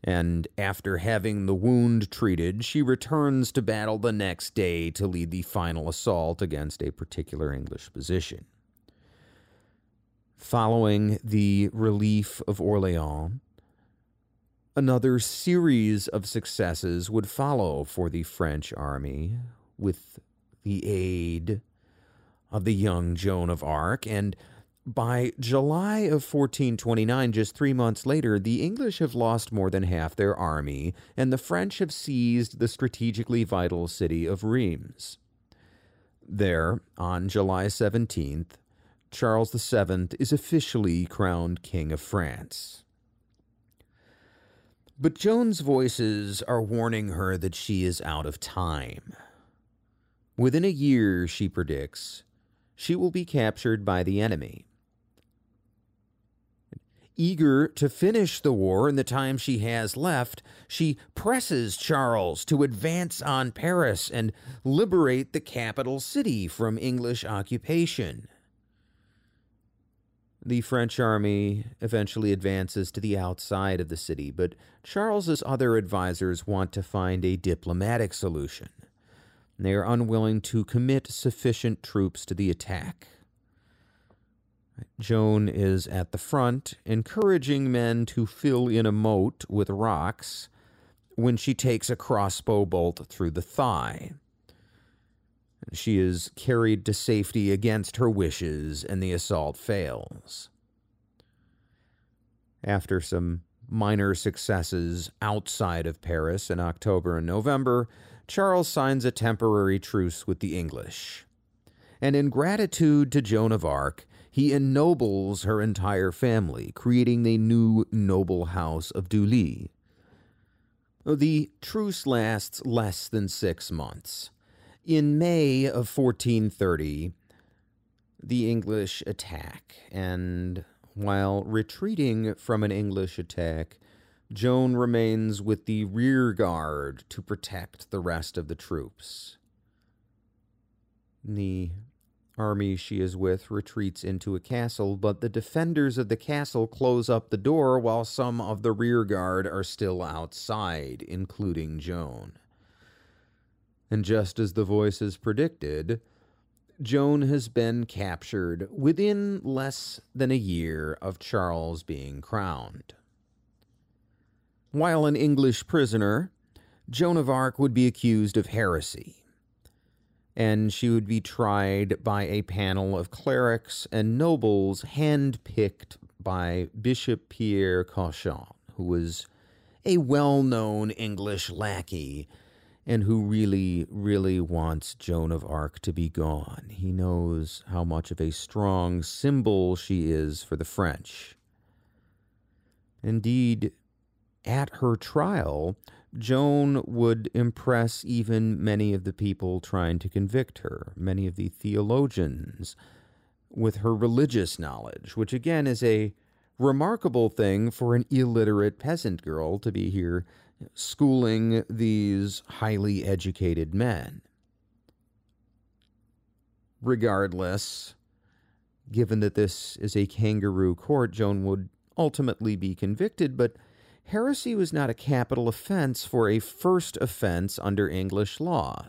and after having the wound treated, she returns to battle the next day to lead the final assault against a particular English position. Following the relief of Orleans, another series of successes would follow for the French army with the aid of the young Joan of Arc. And by July of 1429, just three months later, the English have lost more than half their army, and the French have seized the strategically vital city of Reims. There, on July 17th, Charles VII is officially crowned King of France. But Joan's voices are warning her that she is out of time. Within a year, she predicts, she will be captured by the enemy. Eager to finish the war in the time she has left, she presses Charles to advance on Paris and liberate the capital city from English occupation. The French army eventually advances to the outside of the city, but Charles's other advisers want to find a diplomatic solution. They are unwilling to commit sufficient troops to the attack. Joan is at the front, encouraging men to fill in a moat with rocks when she takes a crossbow bolt through the thigh. She is carried to safety against her wishes, and the assault fails. After some minor successes outside of Paris in October and November, Charles signs a temporary truce with the English. And in gratitude to Joan of Arc, he ennobles her entire family, creating the new noble house of du Lys. The truce lasts less than six months. In May of 1430, the English attack, and while retreating from an English attack, Joan remains with the rear guard to protect the rest of the troops. The army she is with retreats into a castle, but the defenders of the castle close up the door while some of the rear guard are still outside, including Joan. And just as the voices predicted, Joan has been captured within less than a year of Charles being crowned. While an English prisoner, Joan of Arc would be accused of heresy, and she would be tried by a panel of clerics and nobles handpicked by Bishop Pierre Cauchon, who was a well known English lackey and who really, really wants Joan of Arc to be gone. He knows how much of a strong symbol she is for the French. Indeed, at her trial, Joan would impress even many of the people trying to convict her, many of the theologians, with her religious knowledge, which again is a remarkable thing for an illiterate peasant girl to be here schooling these highly educated men. Regardless, given that this is a kangaroo court, Joan would ultimately be convicted, but heresy was not a capital offense for a first offense under English law.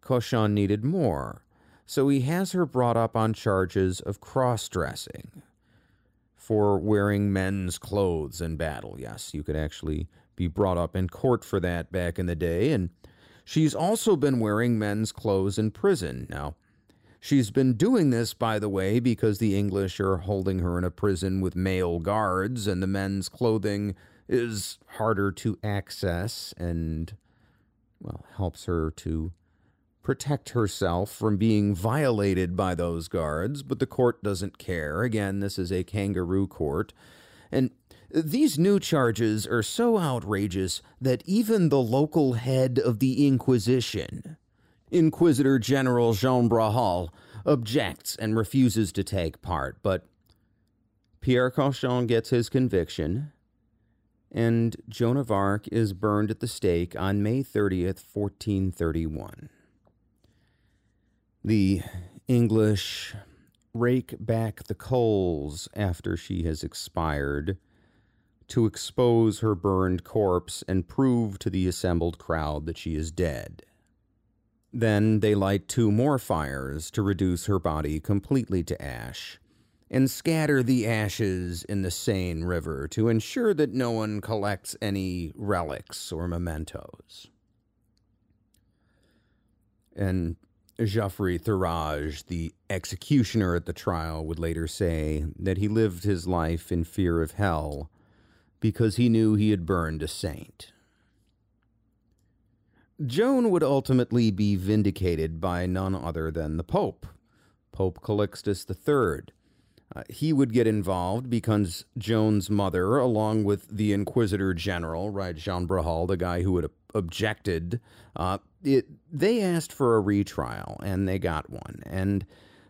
Cauchon needed more, so he has her brought up on charges of cross dressing for wearing men's clothes in battle. Yes, you could actually be brought up in court for that back in the day, and she's also been wearing men's clothes in prison. Now, she's been doing this, by the way, because the English are holding her in a prison with male guards, and the men's clothing is harder to access and, well, helps her to protect herself from being violated by those guards, but the court doesn't care. Again, this is a kangaroo court. And these new charges are so outrageous that even the local head of the Inquisition, Inquisitor General Jean Bréhal, objects and refuses to take part. But Pierre Cauchon gets his conviction, and Joan of Arc is burned at the stake on May 30th, 1431. The English rake back the coals after she has expired to expose her burned corpse and prove to the assembled crowd that she is dead. Then they light two more fires to reduce her body completely to ash and scatter the ashes in the Seine River to ensure that no one collects any relics or mementos. And Geoffroy Thérage, the executioner at the trial, would later say that he lived his life in fear of hell because he knew he had burned a saint. Joan would ultimately be vindicated by none other than the Pope, Pope Calixtus III. Uh, he would get involved because Joan's mother, along with the Inquisitor General, right, Jean Bréhal, the guy who had objected, uh, it, they asked for a retrial, and they got one. And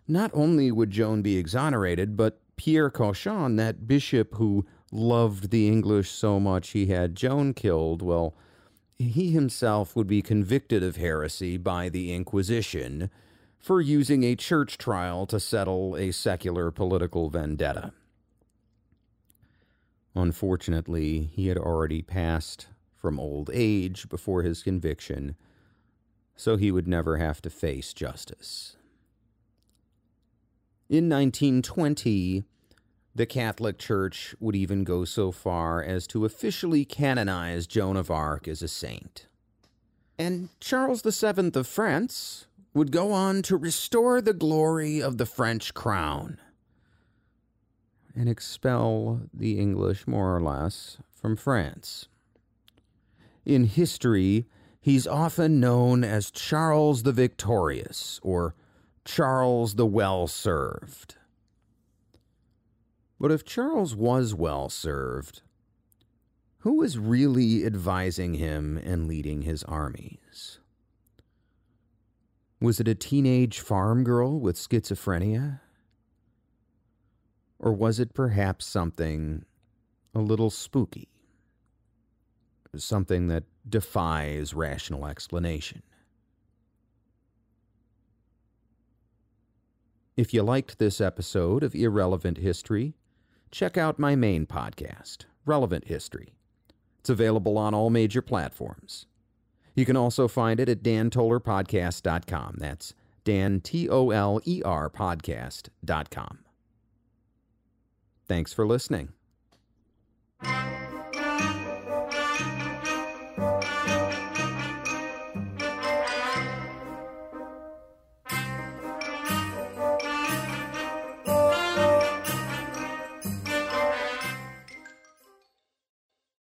not only would Joan be exonerated, but Pierre Cauchon, that bishop who loved the English so much he had Joan killed, well, he himself would be convicted of heresy by the Inquisition for using a church trial to settle a secular political vendetta. Unfortunately, he had already passed from old age before his conviction, so he would never have to face justice. In 1920, the Catholic Church would even go so far as to officially canonize Joan of Arc as a saint. And Charles VII of France would go on to restore the glory of the French crown and expel the English, more or less, from France. In history, he's often known as Charles the Victorious or Charles the Well Served. But if Charles was well served, who was really advising him and leading his armies? Was it a teenage farm girl with schizophrenia? Or was it perhaps something a little spooky? Something that defies rational explanation? If you liked this episode of Irrelevant History, check out my main podcast, Relevant History. It's available on all major platforms. You can also find it at dantolerpodcast.com. That's Dan, T O L E R podcast.com. Thanks for listening.